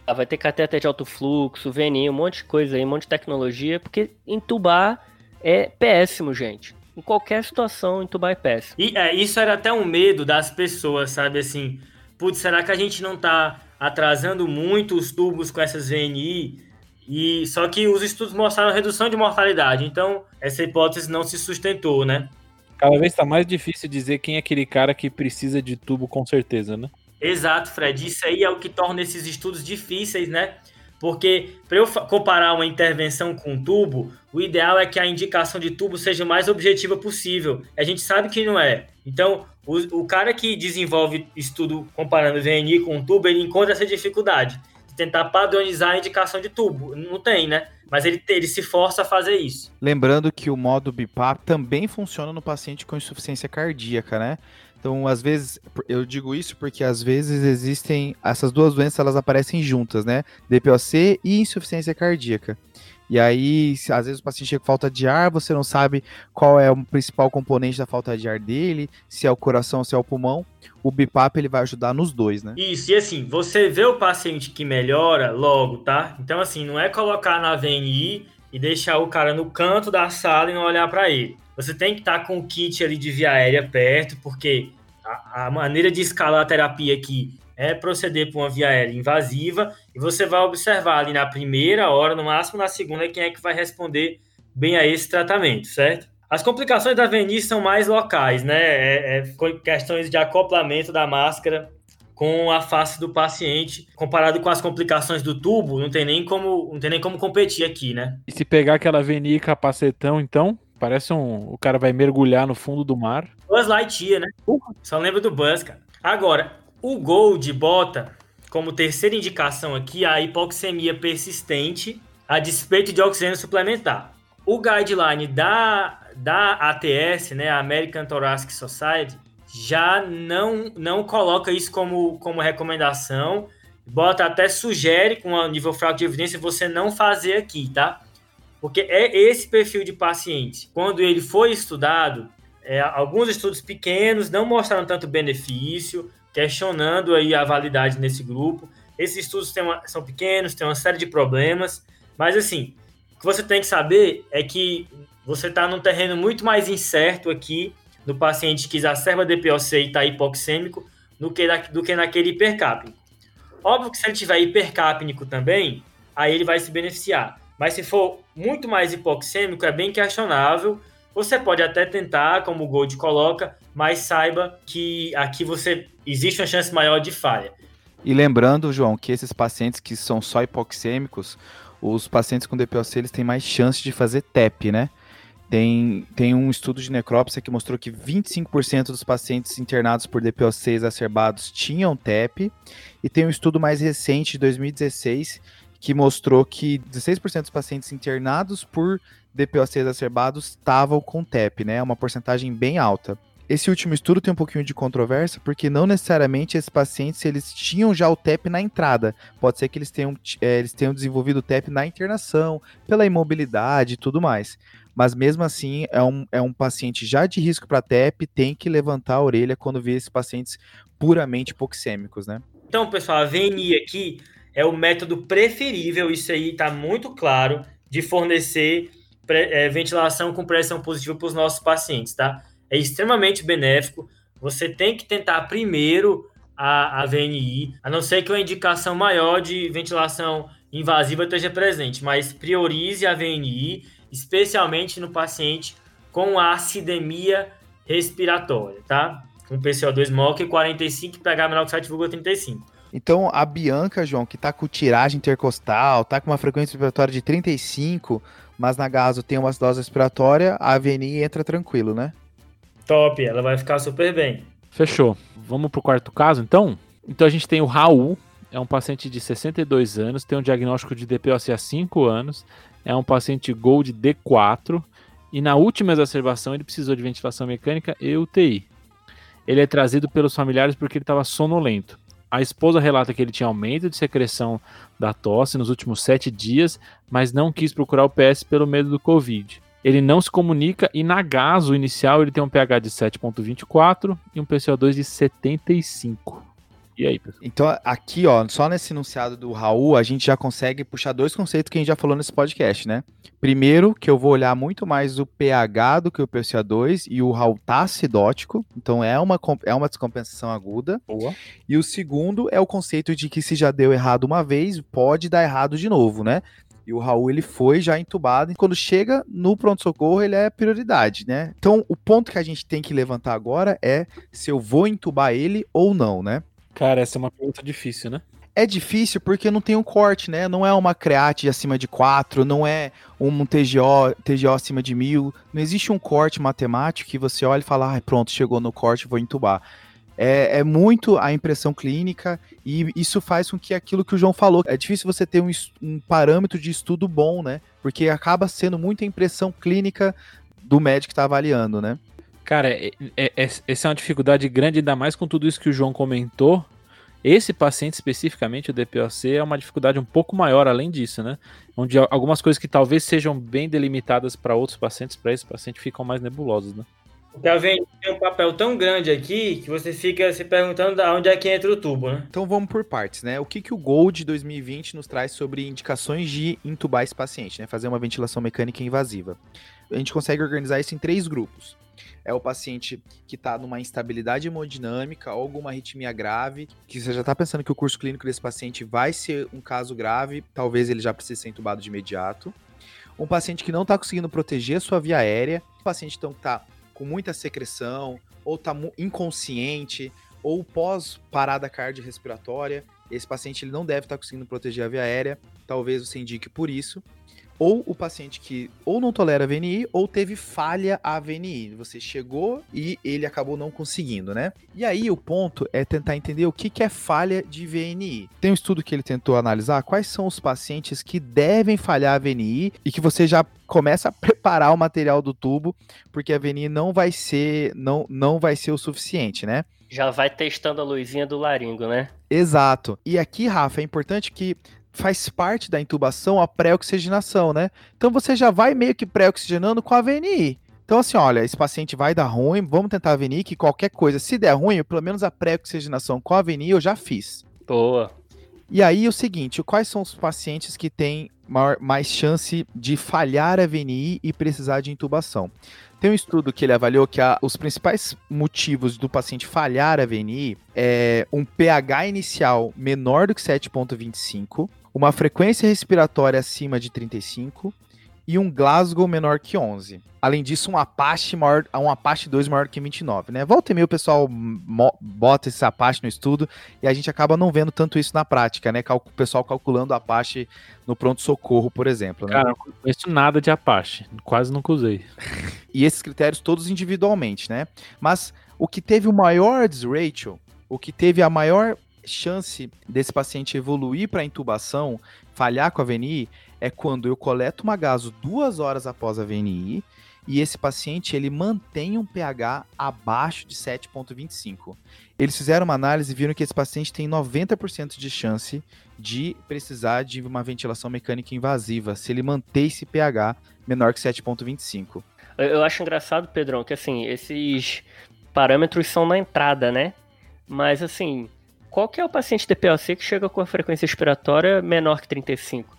Ah, vai ter cateter de alto fluxo, VNI, um monte de coisa aí, um monte de tecnologia, porque entubar é péssimo, gente. Em qualquer situação, entubar é péssimo. E é, isso era até um medo das pessoas, sabe? Assim, putz, será que a gente não tá atrasando muito os tubos com essas VNI. E só que os estudos mostraram redução de mortalidade, então essa hipótese não se sustentou, né? Cada vez está mais difícil dizer quem é aquele cara que precisa de tubo com certeza, né? Exato, Fred. Isso aí é o que torna esses estudos difíceis, né? Porque para eu comparar uma intervenção com tubo, o ideal é que a indicação de tubo seja mais objetiva possível. A gente sabe que não é. Então, o, o cara que desenvolve estudo comparando VNI com tubo, ele encontra essa dificuldade de tentar padronizar a indicação de tubo. Não tem, né? Mas ele, ele se força a fazer isso. Lembrando que o modo BIPAP também funciona no paciente com insuficiência cardíaca, né? Então, às vezes, eu digo isso porque às vezes existem essas duas doenças, elas aparecem juntas, né? DPOC e insuficiência cardíaca. E aí, às vezes o paciente chega com falta de ar, você não sabe qual é o principal componente da falta de ar dele, se é o coração, se é o pulmão. O BIPAP ele vai ajudar nos dois, né? Isso, e assim, você vê o paciente que melhora logo, tá? Então, assim, não é colocar na VNI e deixar o cara no canto da sala e não olhar para ele. Você tem que estar tá com o kit ali de via aérea perto, porque a, a maneira de escalar a terapia aqui é proceder por uma via aérea invasiva e você vai observar ali na primeira hora, no máximo na segunda, quem é que vai responder bem a esse tratamento, certo? As complicações da VNI são mais locais, né? É, é questões de acoplamento da máscara com a face do paciente, comparado com as complicações do tubo, não tem nem como, não tem nem como competir aqui, né? E se pegar aquela VNI capacetão, então, parece um, o cara vai mergulhar no fundo do mar. Buzz Lightyear, né? Só lembra do Buzz, cara. Agora, o Gold bota como terceira indicação aqui a hipoxemia persistente a despeito de oxigênio suplementar. O guideline da, da ATS, né, American Thoracic Society, já não, não coloca isso como, como recomendação, bota até sugere com um nível fraco de evidência você não fazer aqui, tá? Porque é esse perfil de paciente. Quando ele foi estudado, é, alguns estudos pequenos não mostraram tanto benefício, questionando aí a validade nesse grupo. Esses estudos uma, são pequenos, tem uma série de problemas, mas assim, o que você tem que saber é que você está num terreno muito mais incerto aqui no paciente que exacerba DPOC e está hipoxêmico do que, na, do que naquele hipercápnico. Óbvio que se ele tiver hipercápnico também, aí ele vai se beneficiar. Mas se for muito mais hipoxêmico, é bem questionável você pode até tentar, como o Gold coloca, mas saiba que aqui você existe uma chance maior de falha. E lembrando, João, que esses pacientes que são só hipoxêmicos, os pacientes com DPOC eles têm mais chance de fazer TEP, né? Tem, tem um estudo de necrópsia que mostrou que 25% dos pacientes internados por DPOC exacerbados tinham TEP, e tem um estudo mais recente, de 2016, que mostrou que 16% dos pacientes internados por DPOC exacerbados estavam com TEP, né? Uma porcentagem bem alta. Esse último estudo tem um pouquinho de controvérsia, porque não necessariamente esses pacientes eles tinham já o TEP na entrada. Pode ser que eles tenham, é, eles tenham desenvolvido o TEP na internação, pela imobilidade e tudo mais. Mas mesmo assim, é um, é um paciente já de risco para TEP, tem que levantar a orelha quando vê esses pacientes puramente hipoxêmicos, né? Então, pessoal, a VNI aqui é o método preferível, isso aí está muito claro, de fornecer é, ventilação com pressão positiva para os nossos pacientes, tá? É extremamente benéfico. Você tem que tentar primeiro a, a VNI, a não ser que uma indicação maior de ventilação invasiva esteja presente, mas priorize a VNI, especialmente no paciente com acidemia respiratória, tá? Com PCO2 maior que 45 e pH menor que 7,35. Então, a Bianca, João, que tá com tiragem intercostal, tá com uma frequência respiratória de 35, mas na gaso tem uma dose respiratória, a VNI entra tranquilo, né? Top, ela vai ficar super bem. Fechou. Vamos pro quarto caso, então? Então a gente tem o Raul, é um paciente de 62 anos, tem um diagnóstico de DPOC há 5 anos, é um paciente Gold D4, e na última exacerbação ele precisou de ventilação mecânica e UTI. Ele é trazido pelos familiares porque ele estava sonolento. A esposa relata que ele tinha aumento de secreção da tosse nos últimos sete dias, mas não quis procurar o PS pelo medo do Covid. Ele não se comunica e na gaso inicial ele tem um pH de 7.24 e um PCO2 de 75. E aí, pessoal? Então, aqui, ó, só nesse enunciado do Raul, a gente já consegue puxar dois conceitos que a gente já falou nesse podcast, né? Primeiro, que eu vou olhar muito mais o pH do que o PCO2 e o Raul tá acidótico, então é uma, é uma descompensação aguda. Boa. E o segundo é o conceito de que se já deu errado uma vez, pode dar errado de novo, né? E o Raul, ele foi já entubado. E quando chega no pronto-socorro, ele é prioridade, né? Então, o ponto que a gente tem que levantar agora é se eu vou entubar ele ou não, né? Cara, essa é uma pergunta difícil, né? É difícil porque não tem um corte, né? Não é uma create acima de 4, não é um TGO, TGO acima de mil. Não existe um corte matemático que você olha e fala, ah, pronto, chegou no corte, vou entubar. É, é, muito a impressão clínica e isso faz com que aquilo que o João falou, é difícil você ter um, um parâmetro de estudo bom, né? Porque acaba sendo muita impressão clínica do médico que está avaliando, né? Cara, é, é, é, essa é uma dificuldade grande, ainda mais com tudo isso que o João comentou. Esse paciente especificamente, o DPOC, é uma dificuldade um pouco maior além disso, né? Onde algumas coisas que talvez sejam bem delimitadas para outros pacientes, para esse paciente ficam mais nebulosas, né? A VNI tem um papel tão grande aqui que você fica se perguntando onde é que entra o tubo, né? Então vamos por partes, né? O que, que o Gold 2020 nos traz sobre indicações de intubar esse paciente, né? Fazer uma ventilação mecânica invasiva. A gente consegue organizar isso em três grupos é o paciente que está numa instabilidade hemodinâmica alguma arritmia grave, que você já está pensando que o curso clínico desse paciente vai ser um caso grave, talvez ele já precise ser entubado de imediato. Um paciente que não está conseguindo proteger a sua via aérea, um paciente então, que está com muita secreção, ou está inconsciente, ou pós-parada cardiorrespiratória, esse paciente ele não deve estar tá conseguindo proteger a via aérea, talvez você indique por isso ou o paciente que ou não tolera a VNI ou teve falha a VNI. Você chegou e ele acabou não conseguindo, né? E aí o ponto é tentar entender o que, que é falha de VNI. Tem um estudo que ele tentou analisar quais são os pacientes que devem falhar a VNI e que você já começa a preparar o material do tubo, porque a VNI não vai ser não, não vai ser o suficiente, né? Já vai testando a luzinha do laringo, né? Exato. E aqui, Rafa, é importante que faz parte da intubação a pré-oxigenação, né? Então você já vai meio que pré-oxigenando com a VNI. Então, assim, olha, esse paciente vai dar ruim, vamos tentar a VNI, que qualquer coisa, se der ruim, pelo menos a pré-oxigenação com a VNI eu já fiz. Boa. E aí, o seguinte, quais são os pacientes que têm maior, mais chance de falhar a VNI e precisar de intubação? Tem um estudo que ele avaliou que a, os principais motivos do paciente falhar a VNI é um pH inicial menor do que 7,25, uma frequência respiratória acima de 35 e um Glasgow menor que 11. Além disso, um Apache, maior, um Apache 2 maior que 29, né? Volta e meia o pessoal bota esse Apache no estudo e a gente acaba não vendo tanto isso na prática, né? O pessoal calculando Apache no pronto-socorro, por exemplo. Né? Cara, não conheço nada de Apache, quase nunca usei. e esses critérios todos individualmente, né? Mas o que teve o maior desratio, o que teve a maior chance desse paciente evoluir para intubação, falhar com a VNI, é quando eu coleto uma gaso duas horas após a VNI e esse paciente ele mantém um pH abaixo de 7,25. Eles fizeram uma análise e viram que esse paciente tem 90% de chance de precisar de uma ventilação mecânica invasiva se ele manter esse pH menor que 7,25. Eu acho engraçado, Pedrão, que assim, esses parâmetros são na entrada, né? Mas assim, qual que é o paciente DPOC que chega com a frequência respiratória menor que 35?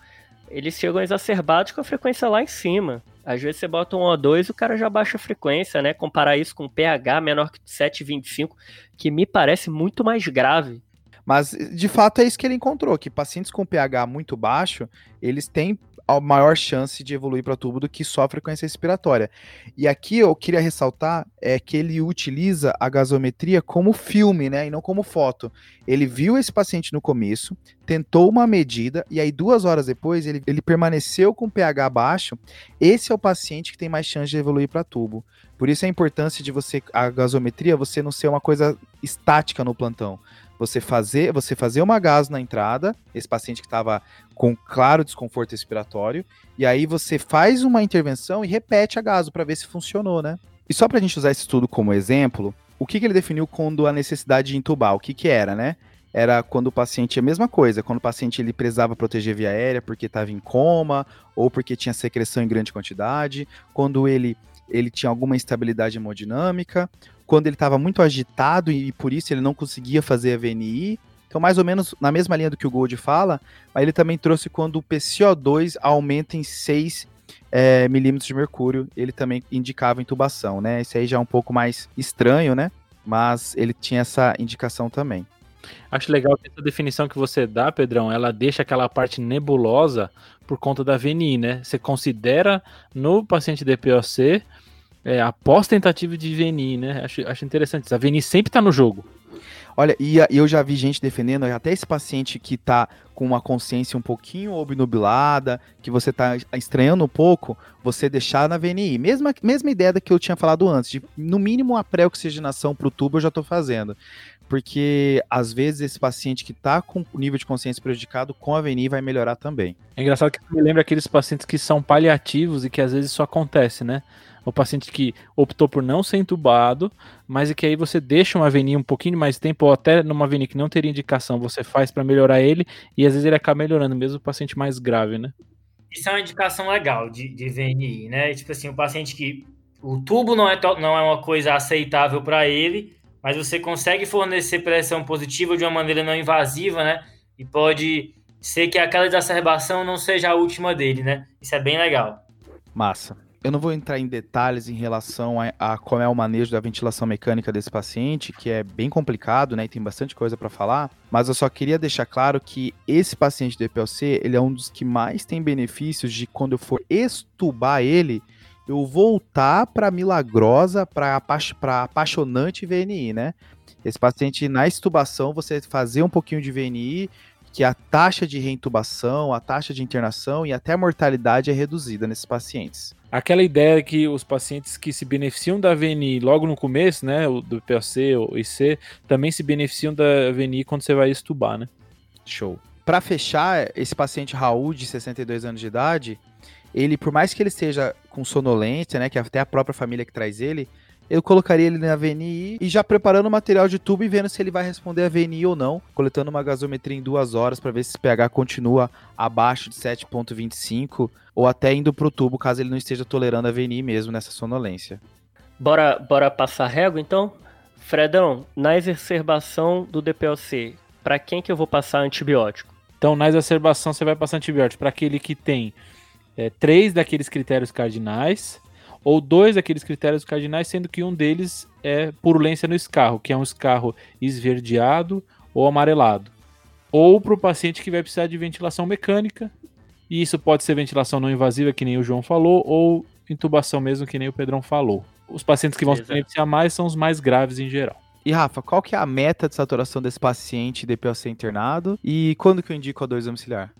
Eles chegam exacerbados com a frequência lá em cima. Às vezes você bota um O2 e o cara já baixa a frequência, né? Comparar isso com um pH menor que 7,25, que me parece muito mais grave. Mas, de fato, é isso que ele encontrou, que pacientes com pH muito baixo, eles têm a maior chance de evoluir para tubo do que só a frequência respiratória. E aqui eu queria ressaltar é que ele utiliza a gasometria como filme, né, e não como foto. Ele viu esse paciente no começo, tentou uma medida e aí duas horas depois ele, ele permaneceu com pH baixo. Esse é o paciente que tem mais chance de evoluir para tubo. Por isso a importância de você a gasometria, você não ser uma coisa estática no plantão você fazer, você fazer uma gás na entrada, esse paciente que estava com claro desconforto respiratório, e aí você faz uma intervenção e repete a gaso para ver se funcionou, né? E só para a gente usar esse estudo como exemplo, o que, que ele definiu quando a necessidade de entubar? O que, que era, né? Era quando o paciente, a mesma coisa, quando o paciente ele precisava proteger via aérea porque estava em coma ou porque tinha secreção em grande quantidade, quando ele, ele tinha alguma instabilidade hemodinâmica, quando ele estava muito agitado e por isso ele não conseguia fazer a VNI. Então, mais ou menos na mesma linha do que o Gold fala, mas ele também trouxe quando o PCO2 aumenta em 6 é, milímetros de mercúrio, ele também indicava intubação, né? Esse aí já é um pouco mais estranho, né? Mas ele tinha essa indicação também. Acho legal que essa definição que você dá, Pedrão, ela deixa aquela parte nebulosa por conta da VNI, né? Você considera no paciente DPOC é, após tentativa de VNI, né? Acho, acho interessante. A VNI sempre tá no jogo. Olha, e eu já vi gente defendendo, até esse paciente que tá com uma consciência um pouquinho obnubilada, que você tá estranhando um pouco, você deixar na VNI. Mesma, mesma ideia da que eu tinha falado antes, de no mínimo a pré-oxigenação pro tubo eu já tô fazendo. Porque às vezes esse paciente que tá com o nível de consciência prejudicado com a VNI vai melhorar também. É engraçado que me lembra aqueles pacientes que são paliativos e que às vezes isso acontece, né? o paciente que optou por não ser entubado, mas é que aí você deixa uma VNI um pouquinho mais tempo, ou até numa VNI que não teria indicação, você faz para melhorar ele, e às vezes ele acaba melhorando, mesmo o paciente mais grave, né? Isso é uma indicação legal de, de VNI, né? Tipo assim, o paciente que o tubo não é, não é uma coisa aceitável para ele, mas você consegue fornecer pressão positiva de uma maneira não invasiva, né? E pode ser que aquela exacerbação não seja a última dele, né? Isso é bem legal. Massa. Eu não vou entrar em detalhes em relação a, a como é o manejo da ventilação mecânica desse paciente, que é bem complicado, né? E tem bastante coisa para falar. Mas eu só queria deixar claro que esse paciente do EPLC, ele é um dos que mais tem benefícios de quando eu for estubar ele, eu voltar para milagrosa, para apaixonante VNI, né? Esse paciente na estubação, você fazer um pouquinho de VNI, que a taxa de reintubação, a taxa de internação e até a mortalidade é reduzida nesses pacientes. Aquela ideia que os pacientes que se beneficiam da VNI logo no começo, né, do POC ou IC, também se beneficiam da VNI quando você vai estubar, né? Show. Para fechar, esse paciente Raul, de 62 anos de idade, ele, por mais que ele esteja com sonolência, né, que é até a própria família que traz ele, eu colocaria ele na VNI e já preparando o material de tubo e vendo se ele vai responder a VNI ou não, coletando uma gasometria em duas horas para ver se esse pH continua abaixo de 7.25 ou até indo para o tubo caso ele não esteja tolerando a VNI mesmo nessa sonolência. Bora, bora passar régua então? Fredão, na exacerbação do DPLC, para quem que eu vou passar antibiótico? Então, na exacerbação você vai passar antibiótico para aquele que tem é, três daqueles critérios cardinais, ou dois daqueles critérios cardinais, sendo que um deles é purulência no escarro, que é um escarro esverdeado ou amarelado. Ou para o paciente que vai precisar de ventilação mecânica, e isso pode ser ventilação não invasiva, que nem o João falou, ou intubação mesmo, que nem o Pedrão falou. Os pacientes que vão Exato. se beneficiar mais são os mais graves em geral. E Rafa, qual que é a meta de saturação desse paciente DPOC internado e quando que eu indico a 2 domiciliar?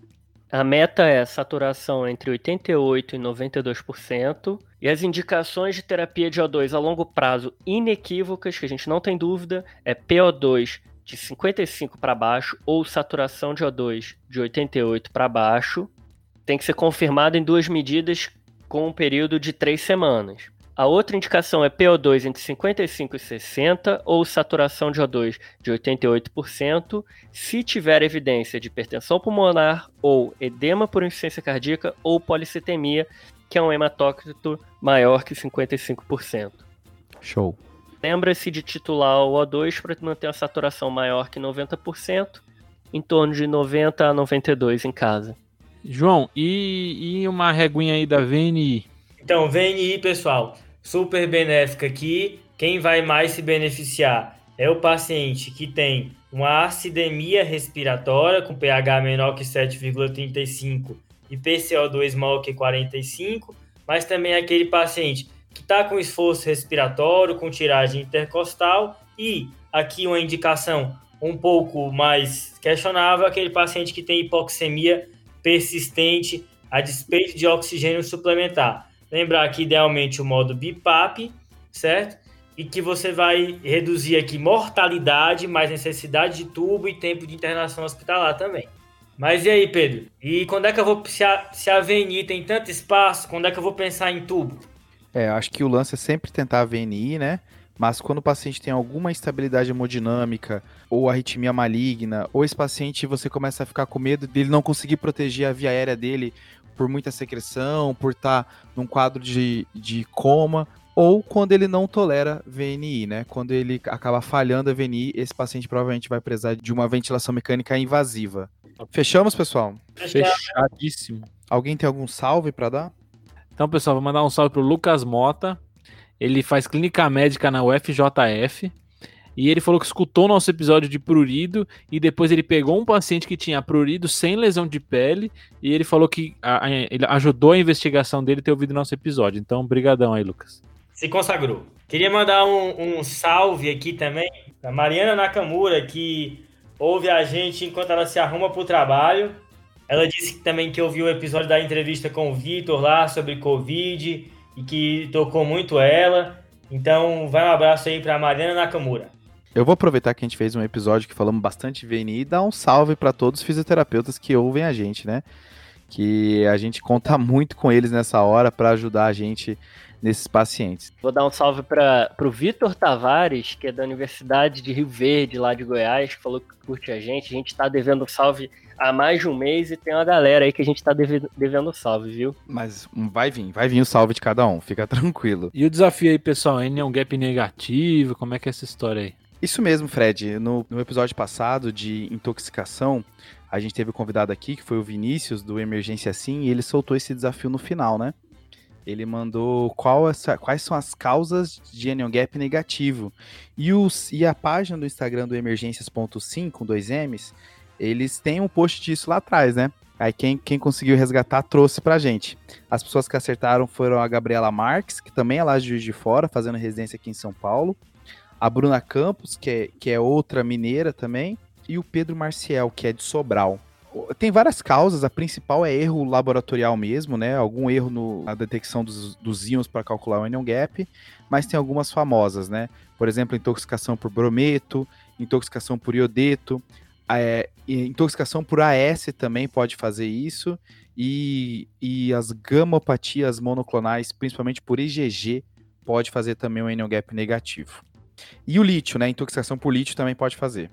A meta é saturação entre 88% e 92%. E as indicações de terapia de O2 a longo prazo inequívocas, que a gente não tem dúvida, é PO2 de 55 para baixo ou saturação de O2 de 88 para baixo. Tem que ser confirmado em duas medidas com um período de três semanas. A outra indicação é PO2 entre 55 e 60 ou saturação de O2 de 88%, se tiver evidência de hipertensão pulmonar ou edema por insuficiência cardíaca ou policitemia, que é um hematócrito maior que 55%. Show. Lembra-se de titular o O2 para manter a saturação maior que 90%, em torno de 90 a 92 em casa. João, e, e uma reguinha aí da VNI? Então, VNI, pessoal, super benéfica aqui. Quem vai mais se beneficiar é o paciente que tem uma acidemia respiratória com pH menor que 7,35 e PCO2 maior que 45, mas também aquele paciente que está com esforço respiratório, com tiragem intercostal e aqui uma indicação um pouco mais questionável, aquele paciente que tem hipoxemia persistente a despeito de oxigênio suplementar. Lembrar que idealmente o modo BIPAP, certo? E que você vai reduzir aqui mortalidade, mais necessidade de tubo e tempo de internação hospitalar também. Mas e aí, Pedro? E quando é que eu vou. Se a, se a VNI tem tanto espaço, quando é que eu vou pensar em tubo? É, acho que o lance é sempre tentar a VNI, né? Mas quando o paciente tem alguma instabilidade hemodinâmica, ou arritmia maligna, ou esse paciente você começa a ficar com medo dele não conseguir proteger a via aérea dele por muita secreção, por estar tá num quadro de, de coma, ou quando ele não tolera VNI, né? Quando ele acaba falhando a VNI, esse paciente provavelmente vai precisar de uma ventilação mecânica invasiva. Fechamos, pessoal? Fechadíssimo. Alguém tem algum salve para dar? Então, pessoal, vou mandar um salve pro Lucas Mota. Ele faz clínica médica na UFJF. E ele falou que escutou o nosso episódio de prurido e depois ele pegou um paciente que tinha prurido sem lesão de pele e ele falou que a, a, ele ajudou a investigação dele ter ouvido nosso episódio. Então, brigadão aí, Lucas. Se consagrou. Queria mandar um, um salve aqui também da Mariana Nakamura, que ouve a gente enquanto ela se arruma para o trabalho. Ela disse também que ouviu o episódio da entrevista com o Vitor lá sobre Covid e que tocou muito ela. Então, vai um abraço aí para Mariana Nakamura. Eu vou aproveitar que a gente fez um episódio que falamos bastante VNI e dar um salve para todos os fisioterapeutas que ouvem a gente, né? Que a gente conta muito com eles nessa hora para ajudar a gente nesses pacientes. Vou dar um salve para o Vitor Tavares, que é da Universidade de Rio Verde, lá de Goiás, que falou que curte a gente. A gente está devendo salve há mais de um mês e tem uma galera aí que a gente está devendo salve, viu? Mas vai vir, vai vir o salve de cada um, fica tranquilo. E o desafio aí, pessoal, é um gap negativo? Como é que é essa história aí? Isso mesmo, Fred. No, no episódio passado de intoxicação, a gente teve um convidado aqui, que foi o Vinícius, do Emergência Sim, e ele soltou esse desafio no final, né? Ele mandou essa, quais são as causas de anion gap negativo. E, os, e a página do Instagram do Emergências.sim, com dois M's, eles têm um post disso lá atrás, né? Aí quem, quem conseguiu resgatar trouxe pra gente. As pessoas que acertaram foram a Gabriela Marques, que também é lá de Juiz de Fora, fazendo residência aqui em São Paulo a Bruna Campos, que é, que é outra mineira também, e o Pedro Marcial, que é de Sobral. Tem várias causas, a principal é erro laboratorial mesmo, né? Algum erro no, na detecção dos, dos íons para calcular o anion gap, mas tem algumas famosas, né? Por exemplo, intoxicação por brometo, intoxicação por iodeto, é, intoxicação por AS também pode fazer isso, e, e as gamopatias monoclonais, principalmente por IgG, pode fazer também um anion gap negativo. E o lítio, né? Intoxicação por lítio também pode fazer.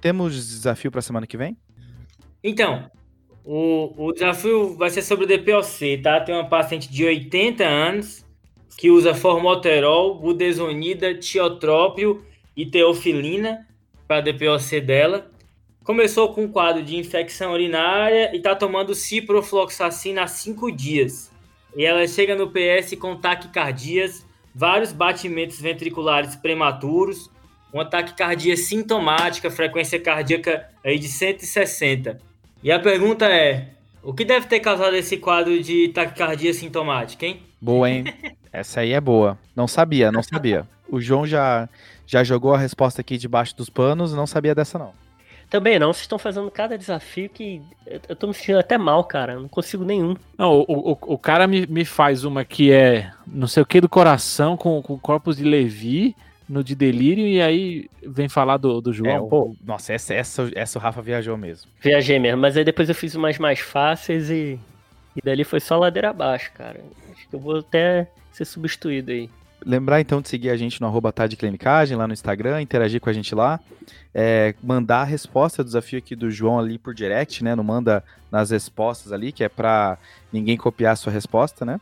Temos desafio para a semana que vem? Então, o, o desafio vai ser sobre o DPOC, tá? Tem uma paciente de 80 anos que usa formoterol, budesonida, tiotrópio e teofilina para DPOC dela. Começou com um quadro de infecção urinária e está tomando ciprofloxacina há 5 dias. E ela chega no PS com taquicardias vários batimentos ventriculares prematuros, um ataque cardíaco sintomática, frequência cardíaca aí de 160. E a pergunta é: o que deve ter causado esse quadro de taquicardia sintomática, hein? Boa, hein? Essa aí é boa. Não sabia, não sabia. O João já, já jogou a resposta aqui debaixo dos panos, não sabia dessa não. Também não, vocês estão fazendo cada desafio que eu tô me sentindo até mal, cara. não consigo nenhum. Não, o, o, o cara me, me faz uma que é não sei o que do coração com, com corpos de Levi no de delírio e aí vem falar do, do João. É, Pô, nossa, essa, essa, essa o Rafa viajou mesmo. Viajei mesmo, mas aí depois eu fiz umas mais fáceis e, e dali foi só ladeira abaixo, cara. Acho que eu vou até ser substituído aí. Lembrar então de seguir a gente no arroba Clinicagem, lá no Instagram, interagir com a gente lá. É, mandar a resposta do desafio aqui do João ali por direct, né? Não manda nas respostas ali, que é para ninguém copiar a sua resposta, né?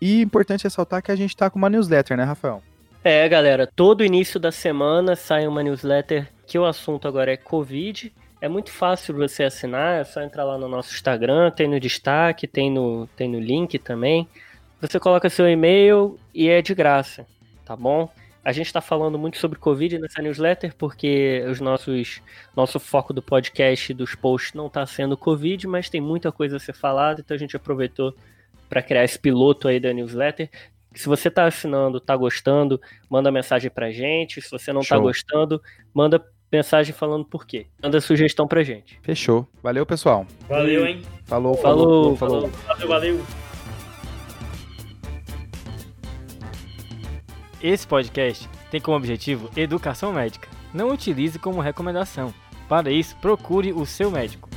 E importante ressaltar que a gente tá com uma newsletter, né, Rafael? É, galera, todo início da semana sai uma newsletter que o assunto agora é Covid. É muito fácil você assinar, é só entrar lá no nosso Instagram, tem no destaque, tem no, tem no link também. Você coloca seu e-mail e é de graça, tá bom? A gente está falando muito sobre Covid nessa newsletter, porque os nossos nosso foco do podcast dos posts não está sendo Covid, mas tem muita coisa a ser falada, então a gente aproveitou para criar esse piloto aí da newsletter. Se você está assinando, está gostando, manda mensagem para gente. Se você não está gostando, manda mensagem falando por quê. Manda sugestão pra gente. Fechou. Valeu, pessoal. Valeu, hein? Falou, falou. Falou, falou. falou. Valeu, valeu. Esse podcast tem como objetivo educação médica. Não utilize como recomendação. Para isso, procure o seu médico.